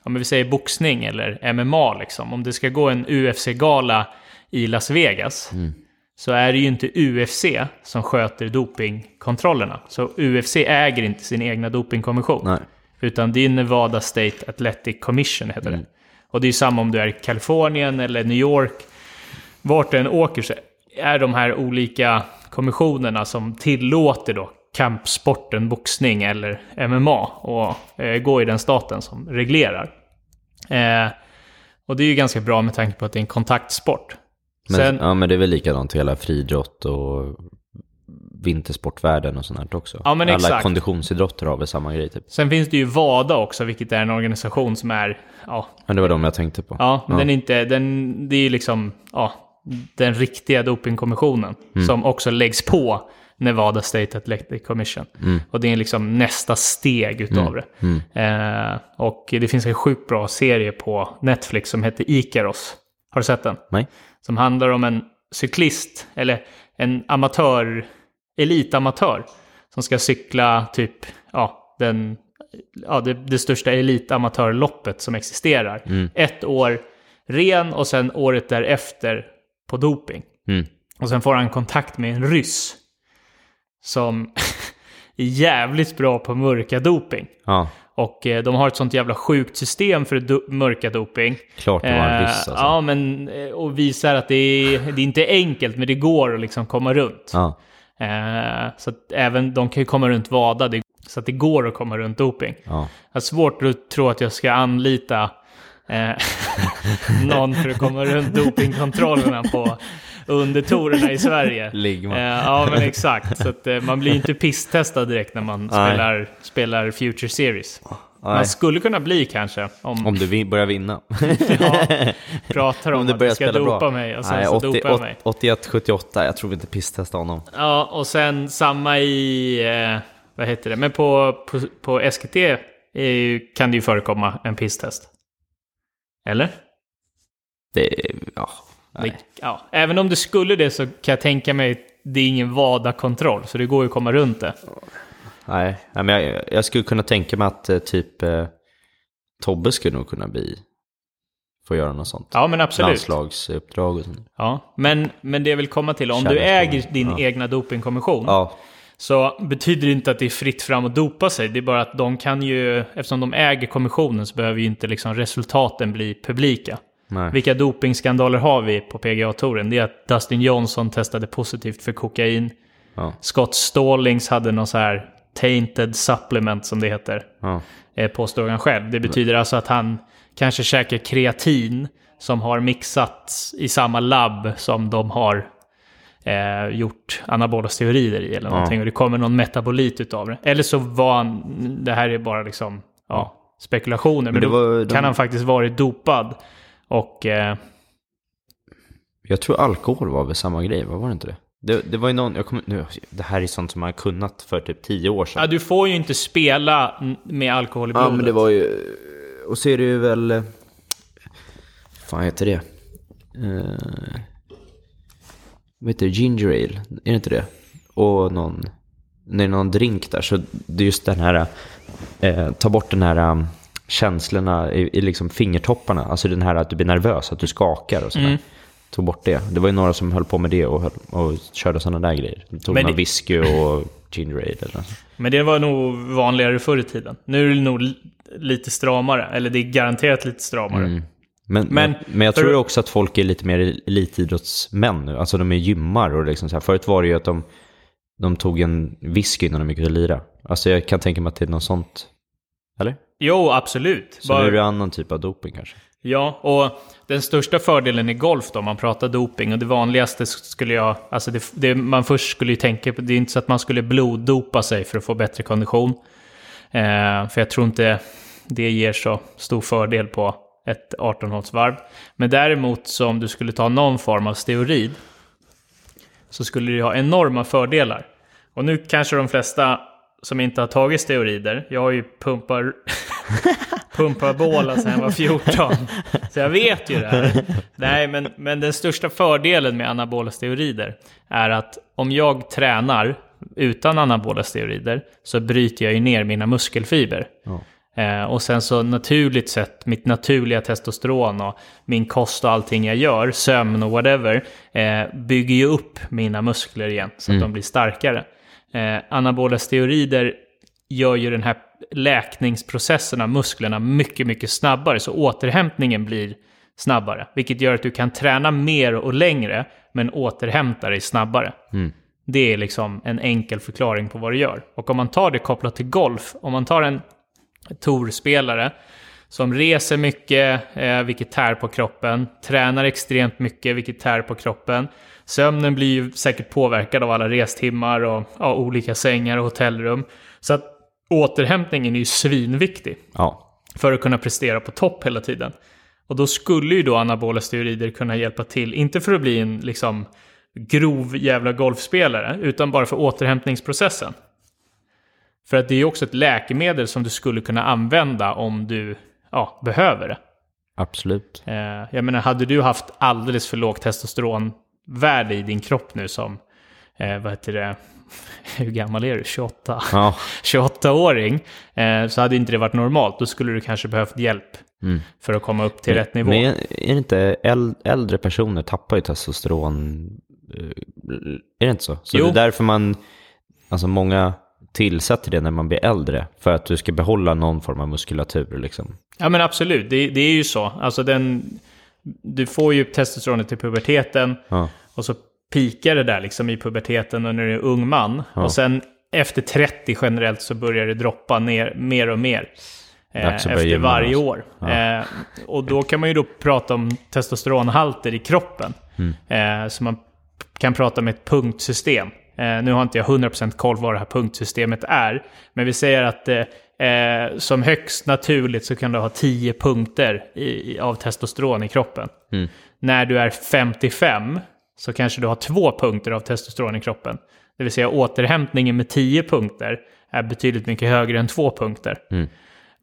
om vi säger boxning eller MMA, liksom, om det ska gå en UFC-gala i Las Vegas, Mm. så är det ju inte UFC som sköter dopingkontrollerna. Så UFC äger inte sin egna dopingkommission. Nej. Utan det är Nevada State Athletic Commission heter det. Och det är samma om du är i Kalifornien eller New York. Vart du än åker så är de här olika kommissionerna som tillåter då kampsporten boxning eller MMA och eh, gå i den staten som reglerar. Eh, och det är ju ganska bra med tanke på att det är en kontaktsport. Men, Sen, ja, men det är väl likadant hela friidrott och vintersportvärlden och sånt också. Ja, Alla exakt. konditionsidrotter har väl samma grej typ. sen finns det ju WADA också, vilket är en organisation som är ja, Men det var de jag tänkte på. Ja, men den är inte, den, det är ju liksom ja, den riktiga dopingkommissionen som också läggs på Nevada State Athletic Commission. Och det är liksom nästa steg utav det. Eh, och det finns en sjukt bra serie på Netflix som heter Ikaros. Har du sett den? Nej? Som handlar om en cyklist, eller en amatör, elitamatör, som ska cykla typ, ja, den, ja det, det största elitamatörloppet som existerar. Ett år ren och sen året därefter på doping. Mm. Och sen får han kontakt med en ryss som är jävligt bra på mörka doping. Ja, Och eh, de har ett sånt jävla sjukt system för do- mörka doping. klart det var en Eh, ryss alltså. Ja, men eh, och visar att det är, det är inte enkelt, men det går att liksom komma runt. Ja. Eh, så att även de kan ju komma runt WADA, det, så att det går att komma runt doping. Ja. Jag har svårt att tro att jag ska anlita eh, någon för att komma runt dopingkontrollerna på undertorerna i Sverige. Ligg man. Eh, ja, men exakt. Så att, eh, man blir ju inte pisstestad direkt när man Nej. spelar, spelar Future Series. Man Nej. skulle kunna bli kanske, om, Om du börjar vinna. ja, pratar om, Om du att börjar jag ska spela dopa bra. mig och sen Nej, så 80, dopar jag mig. 81-78, jag tror vi inte pisstestar honom. Ja, och sen samma i, eh, vad heter det, men på, på, på SKT ju, kan det ju förekomma en pisstest. Eller? Det ja. Det, ja, även om det skulle det så kan jag tänka mig det är ingen VADA-kontroll, så det går ju att komma runt det. Nej, men jag, jag skulle kunna tänka mig att eh, typ eh, Tobbe skulle nog kunna bli, få göra något sånt. Ja, men absolut. Landslagsuppdrag och sånt. Ja, men, men det jag vill komma till, om du äger din Ja. egna dopingkommission, Ja, så betyder det inte att det är fritt fram att dopa sig. Det är bara att de kan ju, eftersom de äger kommissionen så behöver ju inte liksom resultaten bli publika. Nej. Vilka dopingskandaler har vi på PGA-touren? Det är att Dustin Johnson testade positivt för kokain. Ja, Scott Stallings hade någon så här tainted supplement som det heter. ja, Eh, påstår han själv. Det betyder alltså att han kanske käkar kreatin som har mixats i samma labb som de har eh, gjort anabola steroider i eller någonting. Och det kommer någon metabolit utav det. Eller så var han, det här är bara liksom, ja, spekulationer. Men, det då var- de- kan han faktiskt varit dopad. Och eh, Jag tror alkohol var väl samma grej, vad var det inte det? Det, det var ju någon, jag kommer, nu, det här är sånt som man har kunnat för typ tio år sedan. ja, du får ju inte spela med alkohol i blodet. Ja, men det var ju... Och så är det ju väl... eh, fan heter det? Uh, vad heter det? Ginger ale? Är det inte det? Och någon... När det är någon drink där, så det är just den här... eh, ta bort den här um, känslorna i, i liksom fingertopparna. Alltså den här att du blir nervös, att du skakar och sådär. Mm. Tog bort det. Det var ju några som höll på med det och, höll, och körde sådana där grejer. De tog Men någon det- whisky och ginger ale eller något. Men det var nog vanligare förr i tiden. Nu är det nog li- lite stramare. Eller det är garanterat lite stramare. Mm. Men, Men men, men jag för- tror också att folk är lite mer elitidrottsmän nu. Alltså de är gymmar och liksom så här. Förut var det ju att de, de tog en whisky innan de gick ut och lira. Alltså jag kan tänka mig att det är något sånt. Eller? Jo, absolut. Så Bara- nu är det annan typ av doping kanske. Ja, och den största fördelen i golf då, om man pratar doping, och det vanligaste skulle jag... Alltså det, det man först skulle ju tänka på, det är inte så att man skulle bloddopa sig för att få bättre kondition. Eh, för jag tror inte det ger så stor fördel på ett 18-hålsvarv. Men däremot så om du skulle ta någon form av steroid, så skulle det ha enorma fördelar. Och nu kanske de flesta som inte har tagit steroider, jag har ju pumpar pumpa båla sedan jag var 14. Så jag vet ju det här. Nej, men, men den största fördelen med anabola steroider är att om jag tränar utan anabola steroider så bryter jag ju ner mina muskelfiber. Ja. Eh, och sen så naturligt sett, mitt naturliga testosteron och min kost och allting jag gör, sömn och whatever, eh, bygger ju upp mina muskler igen så att de blir starkare. Eh, anabola steroider gör ju den här läkningsprocessen av musklerna mycket, mycket snabbare. Så återhämtningen blir snabbare. Vilket gör att du kan träna mer och längre, men återhämta dig snabbare. Det är liksom en enkel förklaring på vad det gör. Och om man tar det kopplat till golf, om man tar en tourspelare som reser mycket, eh, vilket tär på kroppen, tränar extremt mycket, vilket tär på kroppen. Sömnen blir ju säkert påverkad av alla restimmar och ja, olika sängar och hotellrum. Så att återhämtningen är ju svinviktig Ja. för att kunna prestera på topp hela tiden. Och då skulle ju då anabola steroider kunna hjälpa till, inte för att bli en liksom grov jävla golfspelare, utan bara för återhämtningsprocessen. För att det är ju också ett läkemedel som du skulle kunna använda om du ja, behöver det. Absolut. Eh, jag menar, hade du haft alldeles för lågt testosteronvärde i din kropp nu som, eh, vad heter det, hur gammal är du? 28? Ja. 28-åring, eh, så hade inte det varit normalt. Då skulle du kanske behövt hjälp för att komma upp till rätt nivå. Men är det inte äl- äldre personer tappar ju testosteron? eh, Är det inte så? Så Jo. det är därför man, alltså många tillsätter det när man blir äldre. För att du ska behålla någon form av muskulatur liksom. Ja men absolut, det, det är ju så. Alltså den, du får ju testosteronet i puberteten Ja. och så pikar det där liksom i puberteten och när du är ung man. Och sen efter 30 generellt så börjar det droppa ner mer och mer. Eh, efter varje alltså. år. Eh, och då kan man ju då prata om testosteronhalter i kroppen. Eh, så man kan prata med ett punktsystem. Eh, nu har inte jag 100% koll vad det här punktsystemet är. Men vi säger att eh, som högst naturligt så kan du ha 10 punkter i, av testosteron i kroppen. När du är 55 så kanske du har två punkter av testosteron i kroppen. Det vill säga återhämtningen med 10 punkter är betydligt mycket högre än två punkter.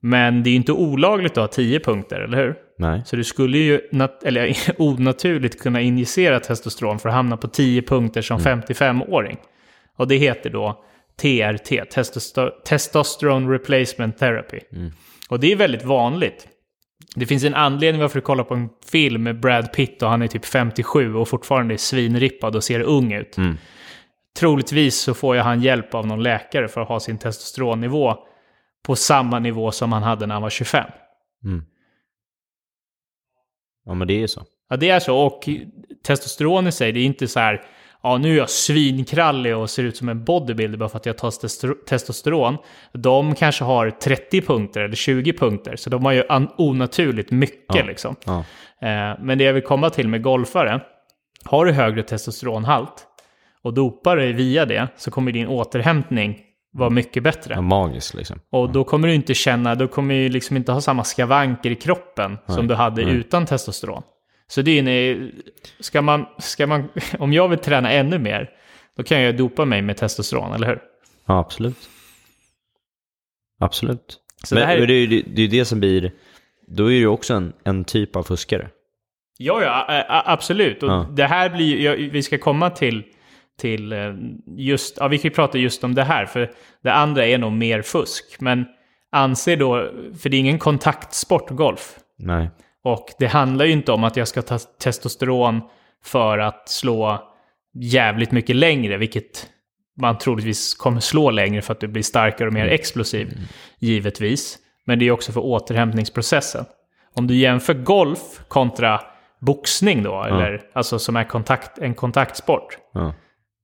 Men det är ju inte olagligt att ha 10 punkter, eller hur? Nej. Så du skulle ju eller, onaturligt kunna injicera testosteron för att hamna på 10 punkter som 55-åring. Och det heter då TRT, testoster- Testosterone Replacement Therapy. Och det är väldigt vanligt. Det finns en anledning varför du kollar på en film med Brad Pitt och han är typ 57 och fortfarande är svinrippad och ser ung ut. Troligtvis så får ju han hjälp av någon läkare för att ha sin testosteronnivå på samma nivå som han hade när han var 25. Ja men det är ju så. Ja, det är så. Och testosteron i sig, det är inte så här, ja nu är jag svinkrallig och ser ut som en bodybuilder bara för att jag tar testo- testosteron. De kanske har 30 punkter eller 20 punkter, så de har ju onaturligt mycket liksom. Ja. Eh, men det jag vill komma till med golfare, har du högre testosteronhalt och dopar dig via det så kommer din återhämtning vara mycket bättre. ja magiskt liksom. Och då kommer du inte känna, då kommer du liksom inte ha samma skavanker i kroppen som du hade utan testosteron. Så det är ska man, ska man, om jag vill träna ännu mer, då kan jag dopa mig med testosteron, eller hur? Ja absolut. Absolut. Så men det här- men det är ju det, är det som blir, då är det ju också en, en typ av fuskare. Ja, ja, absolut. Och Ja. det här blir, ja, vi ska komma till, till eh, just, ja vi kan ju prata just om det här, för det andra är nog mer fusk. Men anser då, för det är ingen kontaktsport golf. Nej. Och det handlar ju inte om att jag ska ta testosteron för att slå jävligt mycket längre, vilket man troligtvis kommer slå längre för att du blir starkare och mer explosiv, givetvis. Men det är också för återhämtningsprocessen. Om du jämför golf kontra boxning då, eller alltså som är kontakt, en kontaktsport. Ja.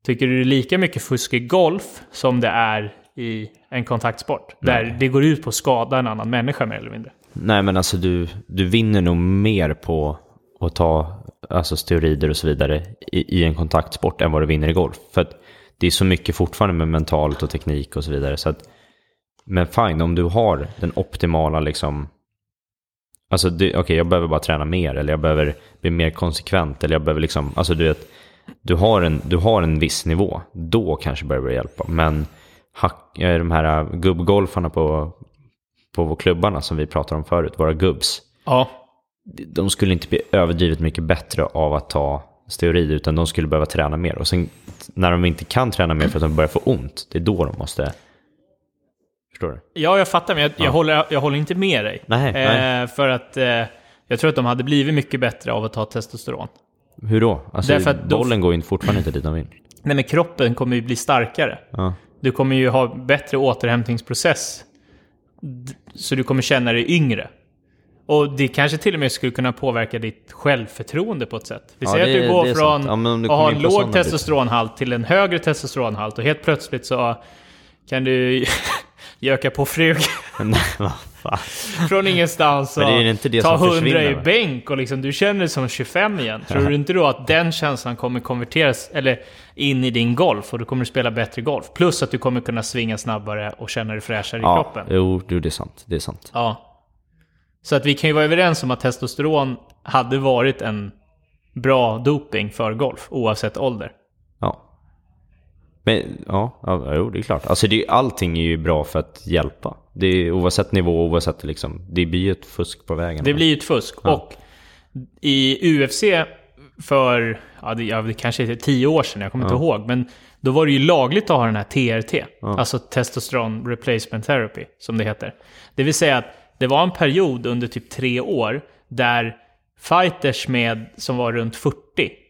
Tycker du det är lika mycket fusk i golf som det är i en kontaktsport? Där det går ut på att skada en annan människa mer eller mindre. Nej men alltså du, du vinner nog mer på att ta alltså steroider och så vidare i, i en kontaktsport än vad du vinner i golf. För att det är så mycket fortfarande med mentalt och teknik och så vidare. Så att, men fine, om du har den optimala liksom... Alltså okej, okej, jag behöver bara träna mer eller jag behöver bli mer konsekvent eller jag behöver liksom... Alltså du vet, du har en, du har en viss nivå. Då kanske börjar det hjälpa. Men hack, eh, de här gubbgolfarna på på klubbarna som vi pratade om förut, våra gubbs. Ja, De skulle inte bli överdrivet mycket bättre av att ta steroid utan de skulle behöva träna mer. Och sen när de inte kan träna mer för att de börjar få ont, det är då de måste... Förstår du? ja jag fattar, men jag, jag, håller, jag håller inte med dig. Nej, nej. Eh, för att eh, jag tror att de hade blivit mycket bättre av att ta testosteron. Hur då? Alltså, Därför att då- bollen går ju fortfarande inte dit de vill. Nej, men kroppen kommer ju bli starkare. Ja. Du kommer ju ha bättre återhämtningsprocess. Så du kommer känna dig yngre. Och det kanske till och med skulle kunna påverka ditt självförtroende på ett sätt. Vi Ja, säger det- att du går från. Ja, att ha en låg testosteronhalt till en högre testosteronhalt och helt plötsligt så kan du göka på frug Nej, vad fan. från ingenstans och ta som 100 i bänk och liksom du känner dig som 25 igen. Tror du inte då att den känslan kommer konverteras eller in i din golf och du kommer spela bättre golf? Plus att du kommer kunna svinga snabbare och känna dig fräschare i Ja, kroppen. jo, jo, det är sant. Det är sant. Ja. Så att vi kan ju vara överens om att testosteron hade varit en bra doping för golf, oavsett ålder. Ja. Men ja, ja jo, det är klart. Alltså det, allting är ju bra för att hjälpa. Det är, oavsett nivå, oavsett liksom, det blir ju ett fusk på vägen. Det blir ju ett fusk. Och i UFC för, ja det, ja, det kanske är tio år sedan, jag kommer inte ihåg, men då var det ju lagligt att ha den här TRT, alltså Testosteron Replacement Therapy, som det heter. Det vill säga att det var en period under typ tre år där fighters med, som var runt 40,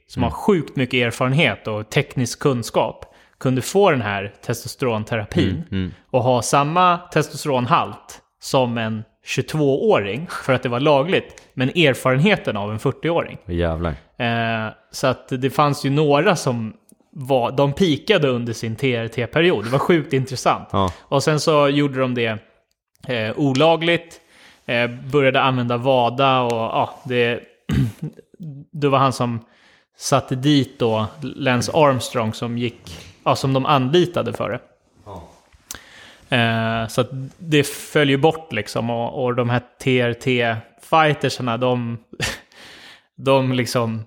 som har sjukt mycket erfarenhet och teknisk kunskap, kunde få den här testosteronterapin och ha samma testosteronhalt som en 22-åring för att det var lagligt, men erfarenheten av en 40-åring. Åh, Jävlar. Eh, så att det fanns ju några som var, de pikade under sin TRT-period. Det var sjukt intressant. Ja. Och sen så gjorde de det eh, olagligt, eh, började använda VADA och ja, det, det var han som satte dit då Lance Armstrong som gick, ja, som de anlitade för det. Eh, så att det följer bort liksom och, och de här TRT-fightersarna de, de liksom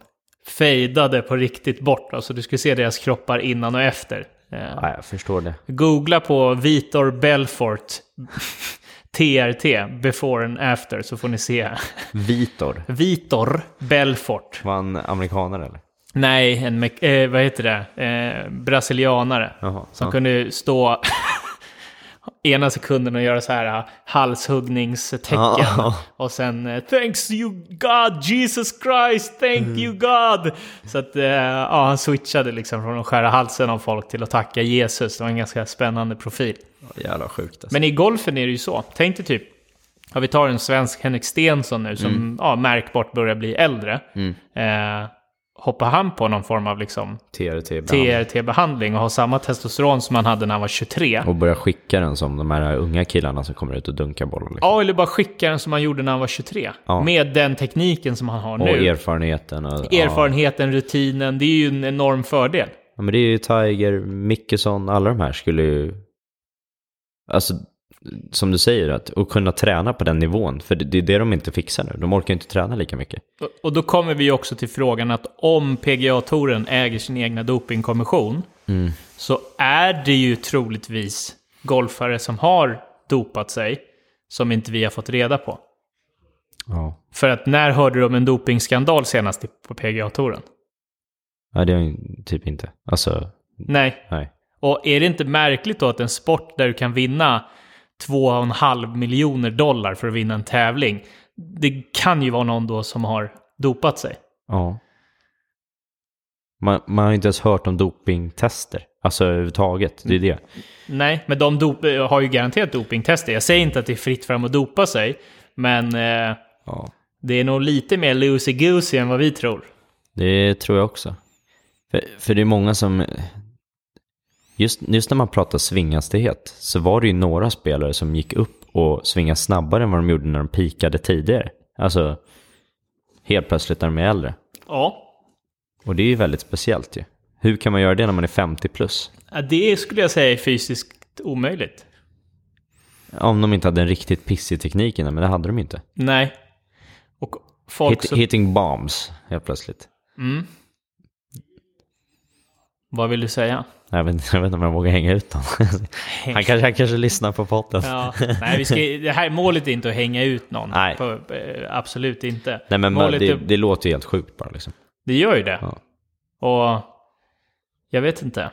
fejdade på riktigt bort. Alltså du skulle se deras kroppar innan och efter. Eh, Ja, jag förstår det. Googla på Vitor Belfort TRT, before and after, så får ni se. Vitor. Vitor Belfort. Var han amerikanare eller? Nej, en, eh, vad heter det? Eh, brasilianare. Jaha, som ja. kunde stå ena sekunden och göra så här uh, halshuggningstecken. Ja. Och sen eh, Thanks you God, Jesus Christ, thank Mm. you God. Så att eh, ja, han switchade liksom från att skära halsen av folk till att tacka Jesus. Det var en ganska spännande profil. Jävla sjukt alltså. Men i golfen är det ju så. Tänk dig typ, ja, vi tar en svensk Henrik Stenson nu som Mm. ja, märkbart börjar bli äldre. Eh, hoppar han på någon form av liksom TRT. TRT-behandling och har samma testosteron som han hade när han var 23. Och börja skicka den som de här unga killarna som kommer ut och dunkar bollen. Liksom. Ja, eller bara skicka den som han gjorde när han var 23. Ja. Med den tekniken som han har och nu. erfarenheten. Och, Erfarenheten, rutinen, det är ju en enorm fördel. Ja, men det är ju Tiger, Mickelson, alla de här skulle ju... Alltså, som du säger, att, att kunna träna på den nivån. För det det är det de inte fixar nu. De orkar inte träna lika mycket. Och- Och då kommer vi också till frågan att om PGA-touren äger sin egna dopingkommission så är det ju troligtvis golfare som har dopat sig som inte vi har fått reda på. Ja. För att när hörde du om en dopingskandal senast på PGA-touren? Nej, det är typ inte. Alltså, Nej. nej. Och är det inte märkligt då att en sport där du kan vinna 2,5 miljoner dollar för att vinna en tävling, det kan ju vara någon då som har dopat sig. Ja. Man, man har inte ens hört om dopingtester. Alltså överhuvudtaget. Det är det. Nej, men de har ju garanterat dopingtester. Jag säger inte att det är fritt fram att dopa sig, men eh, Ja. det är nog lite mer loosey-goosey än vad vi tror. Det tror jag också. För, för det är många som... Just, just när man pratar svinghastighet så var det ju några spelare som gick upp och svingade snabbare än vad de gjorde när de pikade tidigare. Alltså helt plötsligt när de är äldre. Ja, Och det är ju väldigt speciellt ju. Hur kan man göra det när man är 50 plus? Ja, det skulle jag säga är fysiskt omöjligt. Om de inte hade en riktigt pissig teknik innan, men det hade de inte. Nej. Och folk Hit, som... Hitting bombs helt plötsligt. Vad vill du säga? Jag vet, jag vet inte om jag vågar hänga ut honom. Han kanske, han kanske lyssnar på podden. Ja, nej, vi ska, det här målet är inte att hänga ut någon. Nej. På, eh, absolut inte. Nej men målet det, är, det låter ju helt sjukt bara liksom. det gör ju det. Ja. Och jag vet inte.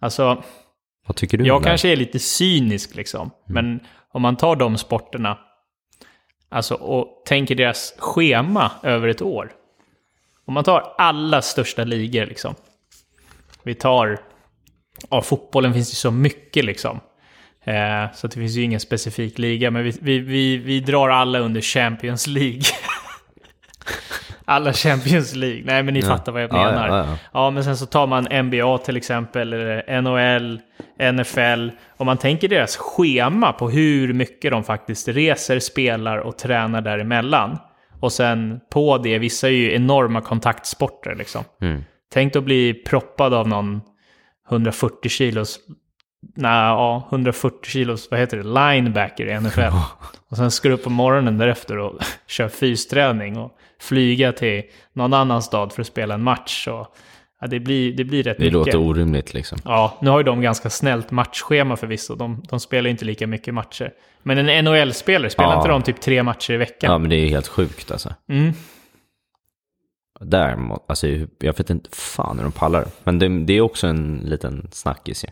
Alltså, Vad tycker du jag kanske är lite cynisk liksom. Men om man tar de sporterna alltså, och tänker deras schema över ett år. Om man tar alla största ligor liksom. Vi tar... Ja, fotbollen finns ju så mycket liksom. Eh, så det finns ju ingen specifik liga, men vi, vi, vi, vi drar alla under Champions League. alla Champions League. Nej, men ni fattar vad jag Ja, ja, menar. ja, ja. Ja, men sen så tar man NBA till exempel, eller NHL, NFL. Om man tänker deras schema på hur mycket de faktiskt reser, spelar och tränar däremellan. Och sen på det, vissa är ju enorma kontaktsporter liksom. Mm. Tänk att bli proppad av någon 140 kilos, nej, ja, 140 kilos, vad heter det, linebacker i NFL. Och sen ska du upp på morgonen därefter och köra fysträning och flyga till någon annan stad för att spela en match. Och, ja, det, blir, det blir rätt Det mycket. låter orimligt liksom. Ja, nu har ju de ganska snällt matchschema förvisso. De, de spelar inte lika mycket matcher. Men en NHL-spelare, spelar Ja. inte de typ tre matcher i veckan? Ja men det är helt sjukt alltså. Mm. Där, alltså jag vet inte fan hur de pallar. Men det, det är också en liten snackis ju.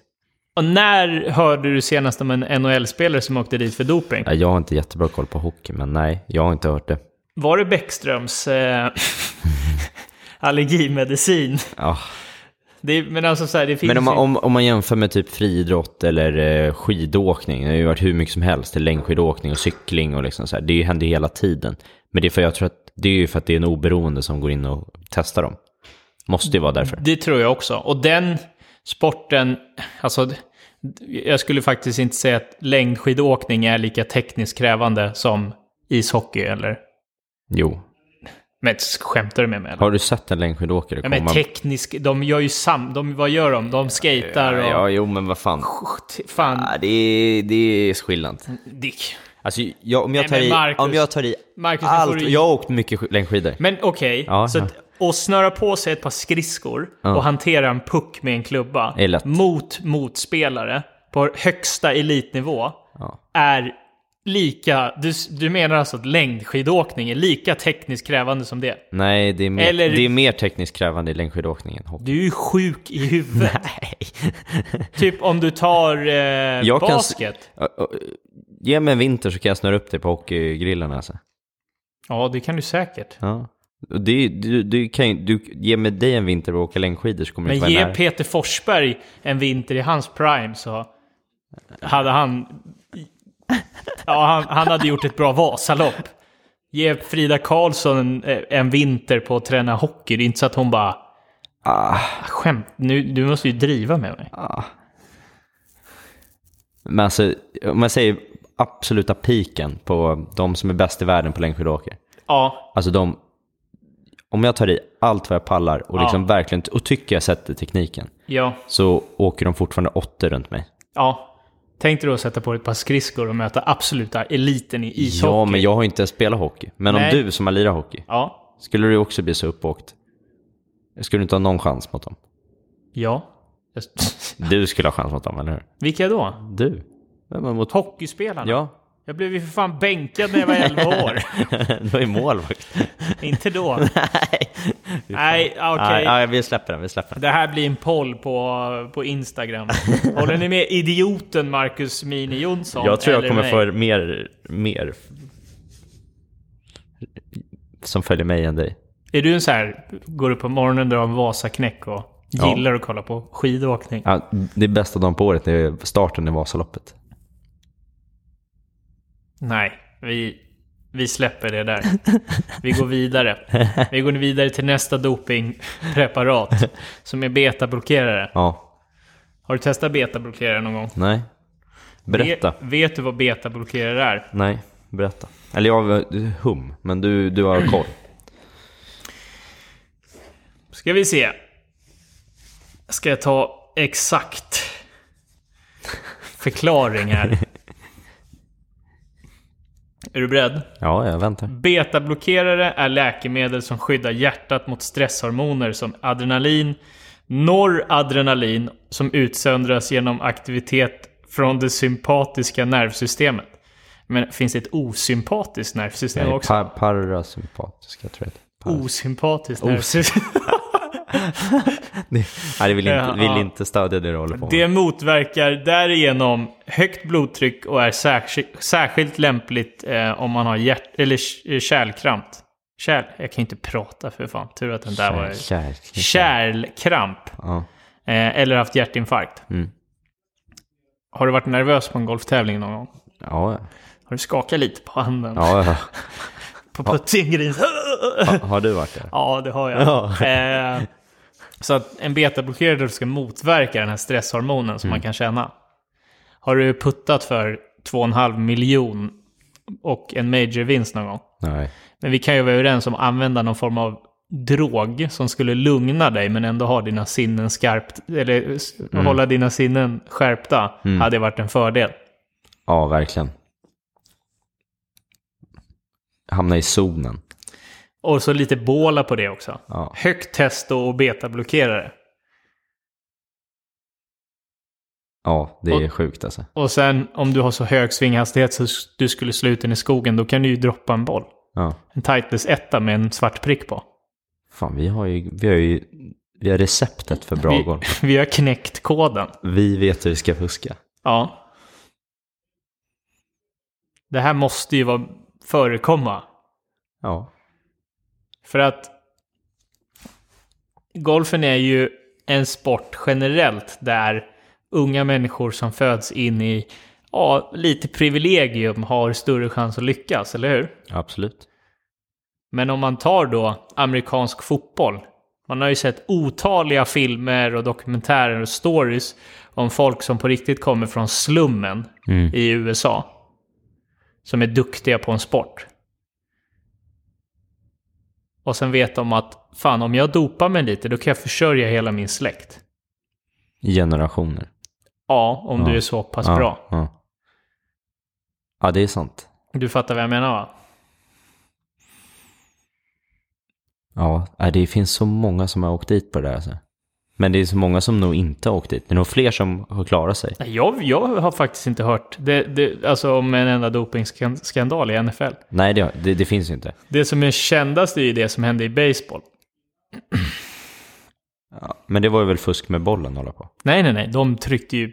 Och när hörde du senast om en NHL-spelare som åkte dit för doping? Ja, Jag har inte jättebra koll på hockey, men nej, jag har inte hört det. Var det Bäckströms eh, allergimedicin? Ja. Är, men alltså så här, det finns Men om man, om, om man jämför med typ friidrott eller eh, skidåkning, det har ju varit hur mycket som helst, längdskidåkning och cykling och liksom så här, det händer ju hela tiden. Men det är för jag tror att det är ju för att det är en oberoende som går in och testar dem. Måste ju vara därför. Det tror jag också. Och den sporten, alltså jag skulle faktiskt inte säga att längdskidåkning är lika tekniskt krävande som ishockey eller... Jo. Men skämtar du med mig eller? Har du sett en längdskidåkare Ja, men komma? teknisk, de gör ju sam... De, vad gör de? De skater och... Ja, jo men vad fan. Fan, Ja, det, är, det är skillnad. Dick. Alltså, jag, om, jag Nej, tar men i, Marcus- om jag tar i Marcus, allt, du- jag har åkt mycket sk- längdskidor. Men okej, Ja, så ja. att, och snöra på sig ett par skridskor och hantera en puck med en klubba mot motspelare på högsta elitnivå Ja. är lika... Du, du menar alltså att längdskidåkning är lika tekniskt krävande som det? Nej, det är, mer, Eller- det är mer tekniskt krävande i längdskidåkning än hockey. Du är ju sjuk i huvudet. Nej. typ om du tar eh, Jag kan s- basket. Ö, ö, Ge mig en vinter så kan jag snöra upp dig på hockeygrillen alltså. Ja, det kan du säkert. Ja. Det, du, du kan ju, du, ge mig dig en vinter och åka längdskidor så kommer du Men inte vara ge nära. Peter Forsberg en vinter i hans prime så hade han... Ja, han, han hade gjort ett bra Vasalopp. Ge Frida Karlsson en, en vinter på att träna hockey. Det är inte så att hon bara... Ah, Skämt, nu, du måste ju driva med mig. ah. Men alltså, om man säger absoluta piken på de som är bäst i världen på längdskidåkare. Ja, Alltså de, om jag tar i allt vad jag pallar och liksom verkligen, och tycker jag sätter tekniken, ja, så åker de fortfarande åtta runt mig. ja. Tänkte du att sätta på ett par skridskor och möta absoluta eliten i ishockey? Ja, men jag har inte spelat hockey. Men Nej. om du som har lirat hockey, Ja. skulle du också bli så uppåkt? Skulle du inte ha någon chans mot dem? Ja. Du skulle ha chans mot dem, eller hur? Vilka då? Du? Vem mot... Hockeyspelarna? Ja, Jag blev ju för fan bänkad när jag var 11 år. du var ju målvakt. Inte då. Nej. Nej, okej. Nej, vi släpper den, vi släpper den. Det här blir en poll på, på Instagram. Håller ni med idioten Marcus Mini Jonsson? Jag tror jag kommer få mer, mer som följer mig än dig. Är du en så här, går upp på morgonen, drar en Vasaknäck och Ja. gillar att kolla på skidåkning? Ja, det bästa dagen på året är starten i Vasaloppet. Nej, vi, vi släpper det där. Vi går vidare. Vi går vidare till nästa dopingpreparat som är betablockerare. Ja, Har du testat betablockerare någon gång? nej. Berätta. Vet, vet du vad betablockerare är? Nej, berätta. Eller jag hum, men du, du har koll. Ska vi se. Ska jag ta exakt förklaring här? Är du beredd? Ja, jag väntar. Betablockerare är läkemedel som skyddar hjärtat mot stresshormoner som adrenalin, Noradrenalin som utsöndras genom aktivitet från det sympatiska nervsystemet. Men finns det ett osympatiskt nervsystem Nej, också? par, parasympatisk, jag tror det heter. Par- Nervsystem. Nej, det vill inte, vill inte stödja det du håller på med. Det motverkar därigenom högt blodtryck och är särskilt, särskilt lämpligt eh, om man har hjärt eller k- kärlkramp. Kärl, jag kan inte prata för fan. Tur att den där var... Kär, kär, Kärlkramp. Ja. Eh, eller haft hjärtinfarkt. Mm. Har du varit nervös på en golftävling någon gång? Ja, Har du skakat lite på handen? ja, ja. På puttinggreen? Ha, har du varit där? Ja, det har jag. Ja. Eh, så att en betablockerare ska motverka den här stresshormonen som man kan känna. Har du puttat för 2,5 miljon och en major-vinst någon gång? Nej. Men vi kan ju vara överens om att använda någon form av drog som skulle lugna dig men ändå ha dina sinnen skarpt, eller s- hålla dina sinnen skärpta, hade varit en fördel. Ja, verkligen. Hamna i zonen. Och så lite båla på det också. Ja. Högt testo och betablockerare. Ja, det är Och- sjukt alltså. Och sen om du har så hög svinghastighet så du skulle slå ut den i skogen, då kan du ju droppa en boll. Ja. En Titleist etta med en svart prick på. Fan, vi har ju, vi har ju vi har receptet för bra vi, golf. vi har knäckt koden. Vi vet hur vi ska fuska. Ja. Det här måste ju vara förekomma. Ja. För att golfen är ju en sport generellt där unga människor som föds in i ja, lite privilegium har större chans att lyckas, eller hur? Absolut. Men om man tar då amerikansk fotboll. Man har ju sett otaliga filmer och dokumentärer och stories om folk som på riktigt kommer från slummen Mm. i USA. Som är duktiga på en sport. Och sen vet de att fan om jag dopar mig lite då kan jag försörja hela min släkt. Generationer. Ja, om Ja. du är så pass ja, bra. Ja. ja, det är sant. Du fattar vad jag menar va? Ja, det finns så många som har åkt dit på det där. Alltså. Men det är så många som nog inte har åkt dit. Det är nog fler som har klarat sig. Jag, jag har faktiskt inte hört det, det, alltså om en enda dopingskandal i NFL. Nej, det, det, det finns ju inte. Det som är kändast är ju det som hände i baseball. Ja, men det var ju väl fusk med bollen hålla på. Nej, nej, nej. De tryckte ju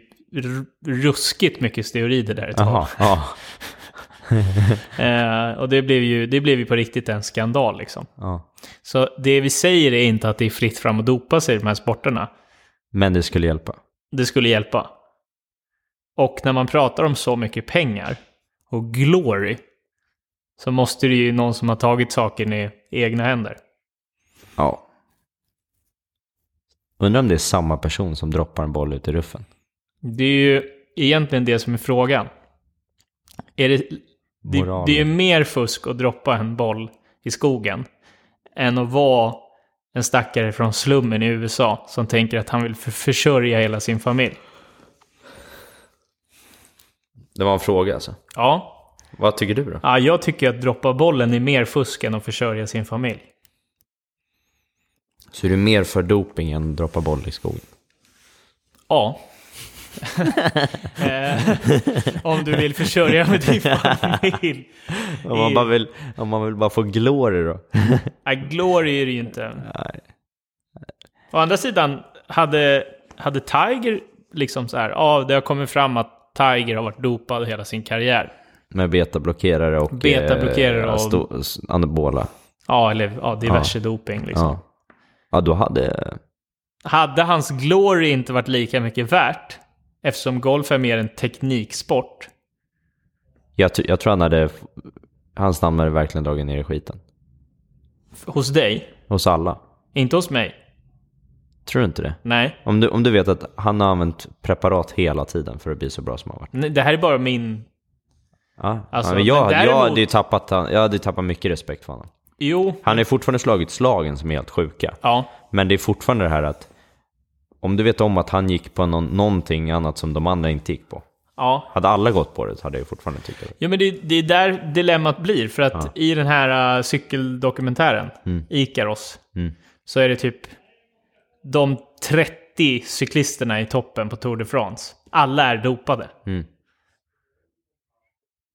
ruskigt mycket steroider där ett tag. Ja. Eh, och det blev, ju, det blev ju på riktigt en skandal liksom. ja. Så det vi säger är inte att det är fritt fram att dopa sig i de här sporterna. Men det skulle hjälpa. Det skulle hjälpa. Och när man pratar om så mycket pengar och glory så måste det ju någon som har tagit saken i egna händer. Ja. Undrar om det är samma person som droppar en boll ut i ruffen. Det är ju egentligen det som är frågan. Är det, det, det är ju mer fusk att droppa en boll i skogen än att vara en stackare från slummen i USA som tänker att han vill för- försörja hela sin familj. Det var en fråga alltså. Ja, Vad tycker du då? ja jag tycker att droppa bollen är mer fusk än att försörja sin familj. Så är du mer för doping än att droppa boll i skogen? Ja. Eh, om du vill försörja med din familj. Om man, bara vill, om man vill bara få glory då? Nej, glory är det ju inte. Nej. Å andra sidan, hade, hade Tiger liksom så här, ja, det har kommit fram att Tiger har varit dopad hela sin karriär. Med betablockerare och Betablockerare eh, och- sto- anabola. Ja, eller ja, diverse doping liksom. Ja. ja, då hade... Hade hans glory inte varit lika mycket värt, eftersom golf är mer en tekniksport, Jag, jag tror han hade... Hans namn hade verkligen dragit ner i skiten. hos dig, Hos alla. inte hos mig. Tror du inte det? Nej, Om du, om du vet att han har använt preparat hela tiden för att bli så bra som han varit. Nej, det här är bara min... Ja, Alltså, men jag, men jag, däremot- hade ju tappat, jag hade tappat mycket respekt för honom. Jo, Han har fortfarande slagit slagen som är helt sjuka. ja, Men det är fortfarande det här att om du vet om att han gick på någon, någonting annat som de andra inte gick på. ja. Hade alla gått på det hade jag fortfarande tyckt det. Ja, men det, det är där dilemmat blir. För att i den här uh, cykeldokumentären, Ikaros, Mm. så är det typ de 30 cyklisterna i toppen på Tour de France, alla är dopade. Mm.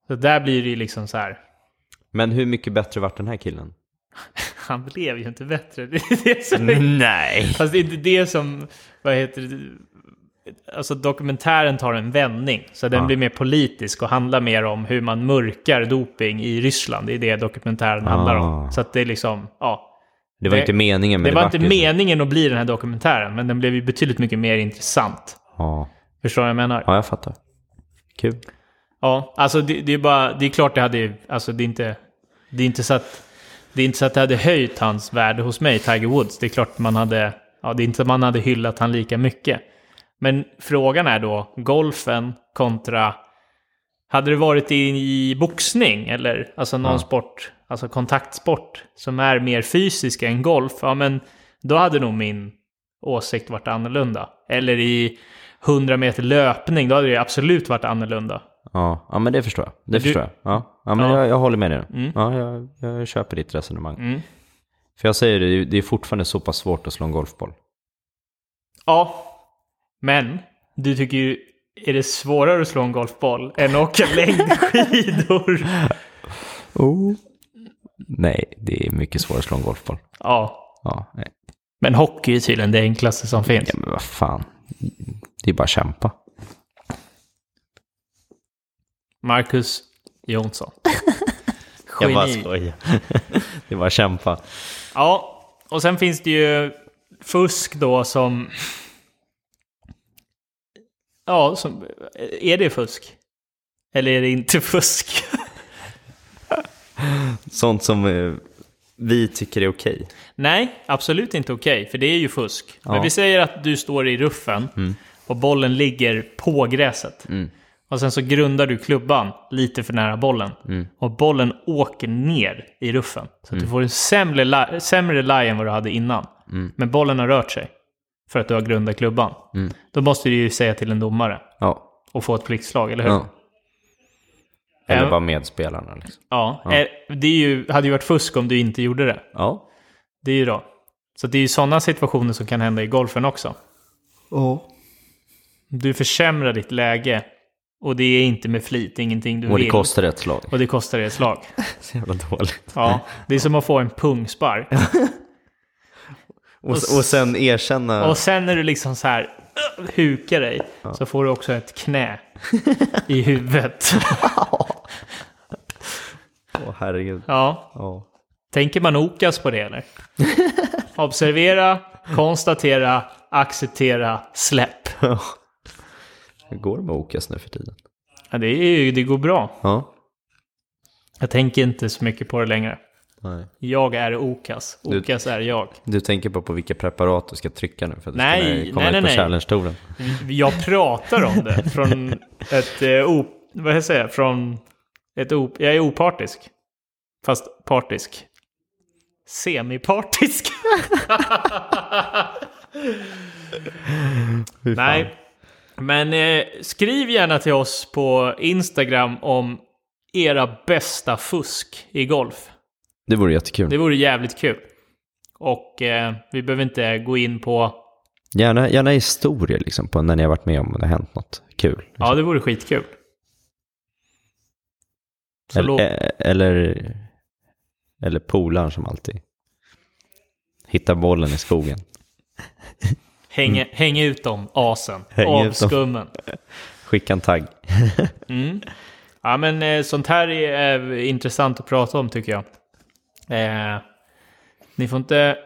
Så där blir det ju liksom så här. Men hur mycket bättre vart den här killen? Han blev ju inte bättre. Det är det som är... Nej. Fast det är inte det som, vad heter det? Alltså dokumentären tar en vändning. Så den Ja. blir mer politisk och handlar mer om hur man mörkar doping i Ryssland. Det är det dokumentären handlar om. Ah. Så att det är liksom, ja. Det var Det- inte meningen, men Det var vart inte så. meningen att bli den här dokumentären, men den blev ju betydligt mycket mer intressant. Ja. Förstår du vad jag menar? ja, jag fattar. Kul. Ja, alltså det, det är bara, det är klart det hade ju, alltså det är inte, det är inte så att, det är inte så att det hade höjt hans värde hos mig, Tiger Woods. Det är klart man hade, ja det är inte att man hade hyllat han lika mycket. Men frågan är då, golfen kontra, hade det varit i, i boxning eller alltså någon Ja. sport, alltså kontaktsport som är mer fysisk än golf, ja men då hade nog min åsikt varit annorlunda. Eller i 100 meter löpning, då hade det absolut varit annorlunda. Ja, ja men det förstår jag. Det Du- förstår jag. Ja, ja men Ja. Jag, jag håller med dig. Mm. Ja, jag, jag köper ditt resonemang. Mm. För jag säger det, det är fortfarande så pass svårt att slå en golfboll. Ja, men du tycker ju är det svårare att slå en golfboll än att åka längdskidor? Oh. Nej, det är mycket svårare att slå en golfboll. ja, Ja, nej. men hockey är tydligen det enklaste som finns. ja men vad fan. Det är bara att kämpa. Marcus Jonsson. Jag bara Geni. skojar. det är bara att kämpa. Ja, och sen finns det ju fusk då som... Ja, som... Är det fusk? Eller är det inte fusk? Sånt som eh, vi tycker är okej. Nej, absolut inte okej, för det är ju fusk. Men Ja. vi säger att du står i ruffen och bollen ligger på gräset. Mm. Och sen så grundar du klubban lite för nära bollen. Mm. Och bollen åker ner i ruffen. Så att du får en sämre, sämre lie än vad du hade innan. Mm. Men bollen har rört sig. För att du har grundat klubban. Mm. Då måste du ju säga till en domare. Ja. Och få ett pliktslag, eller hur? ja. Eller Ja. bara medspelarna liksom. Ja. Eh, Det är ju, hade ju varit fusk om du inte gjorde det. Ja. Det är ju då. Så det är ju sådana situationer som kan hända i golfen också. Ja. Du försämrar ditt läge och det är inte med flit, ingenting du Och det vill. kostar ett slag. Och det kostar ett slag. Så jävla dåligt. Ja, det är som att få en pungspark. Och, och sen erkänna... Och sen när du liksom så här uh, hukar dig så får du också ett knä i huvudet. Åh herregud. Ja, Ja. tänker man okas på det eller? Observera, konstatera, acceptera, släpp. Hur går det med Okas nu för tiden? Ja, det, är, det går bra. Ja. Jag tänker inte så mycket på det längre. Nej. Jag är Okas. Du- Okas är jag. Du tänker på på vilka preparat du ska trycka nu för att du Nej, ska komma nej, ut på nej. challenge-touren? Jag pratar om det från ett eh, o, vad jag säger, från ett o, jag är opartisk. Fast partisk. Semipartisk. Nej. Men eh, skriv gärna till oss på Instagram om era bästa fusk i golf. Det vore jättekul. Det vore jävligt kul. Och eh, vi behöver inte gå in på... Gärna, gärna historier liksom på när ni har varit med om det har hänt något kul. Liksom. Ja, det vore skitkul. Så eller, låt- eh, eller, eller polaren som alltid hittar bollen i skogen. Häng, häng ut dem, asen. Häng av ut dem. skummen. Skicka en tagg. Mm. Ja, men eh, sånt här är eh, intressant att prata om tycker jag. Eh, ni får inte...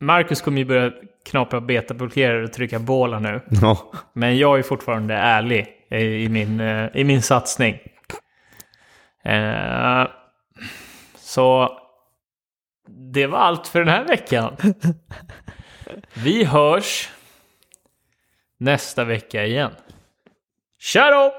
Marcus kommer ju börja knapra betablockerare och trycka bålar nu. Ja. Men jag är fortfarande ärlig i, i, min, eh, i min satsning. Eh, så det var allt för den här veckan. Vi hörs nästa vecka igen. Tja då!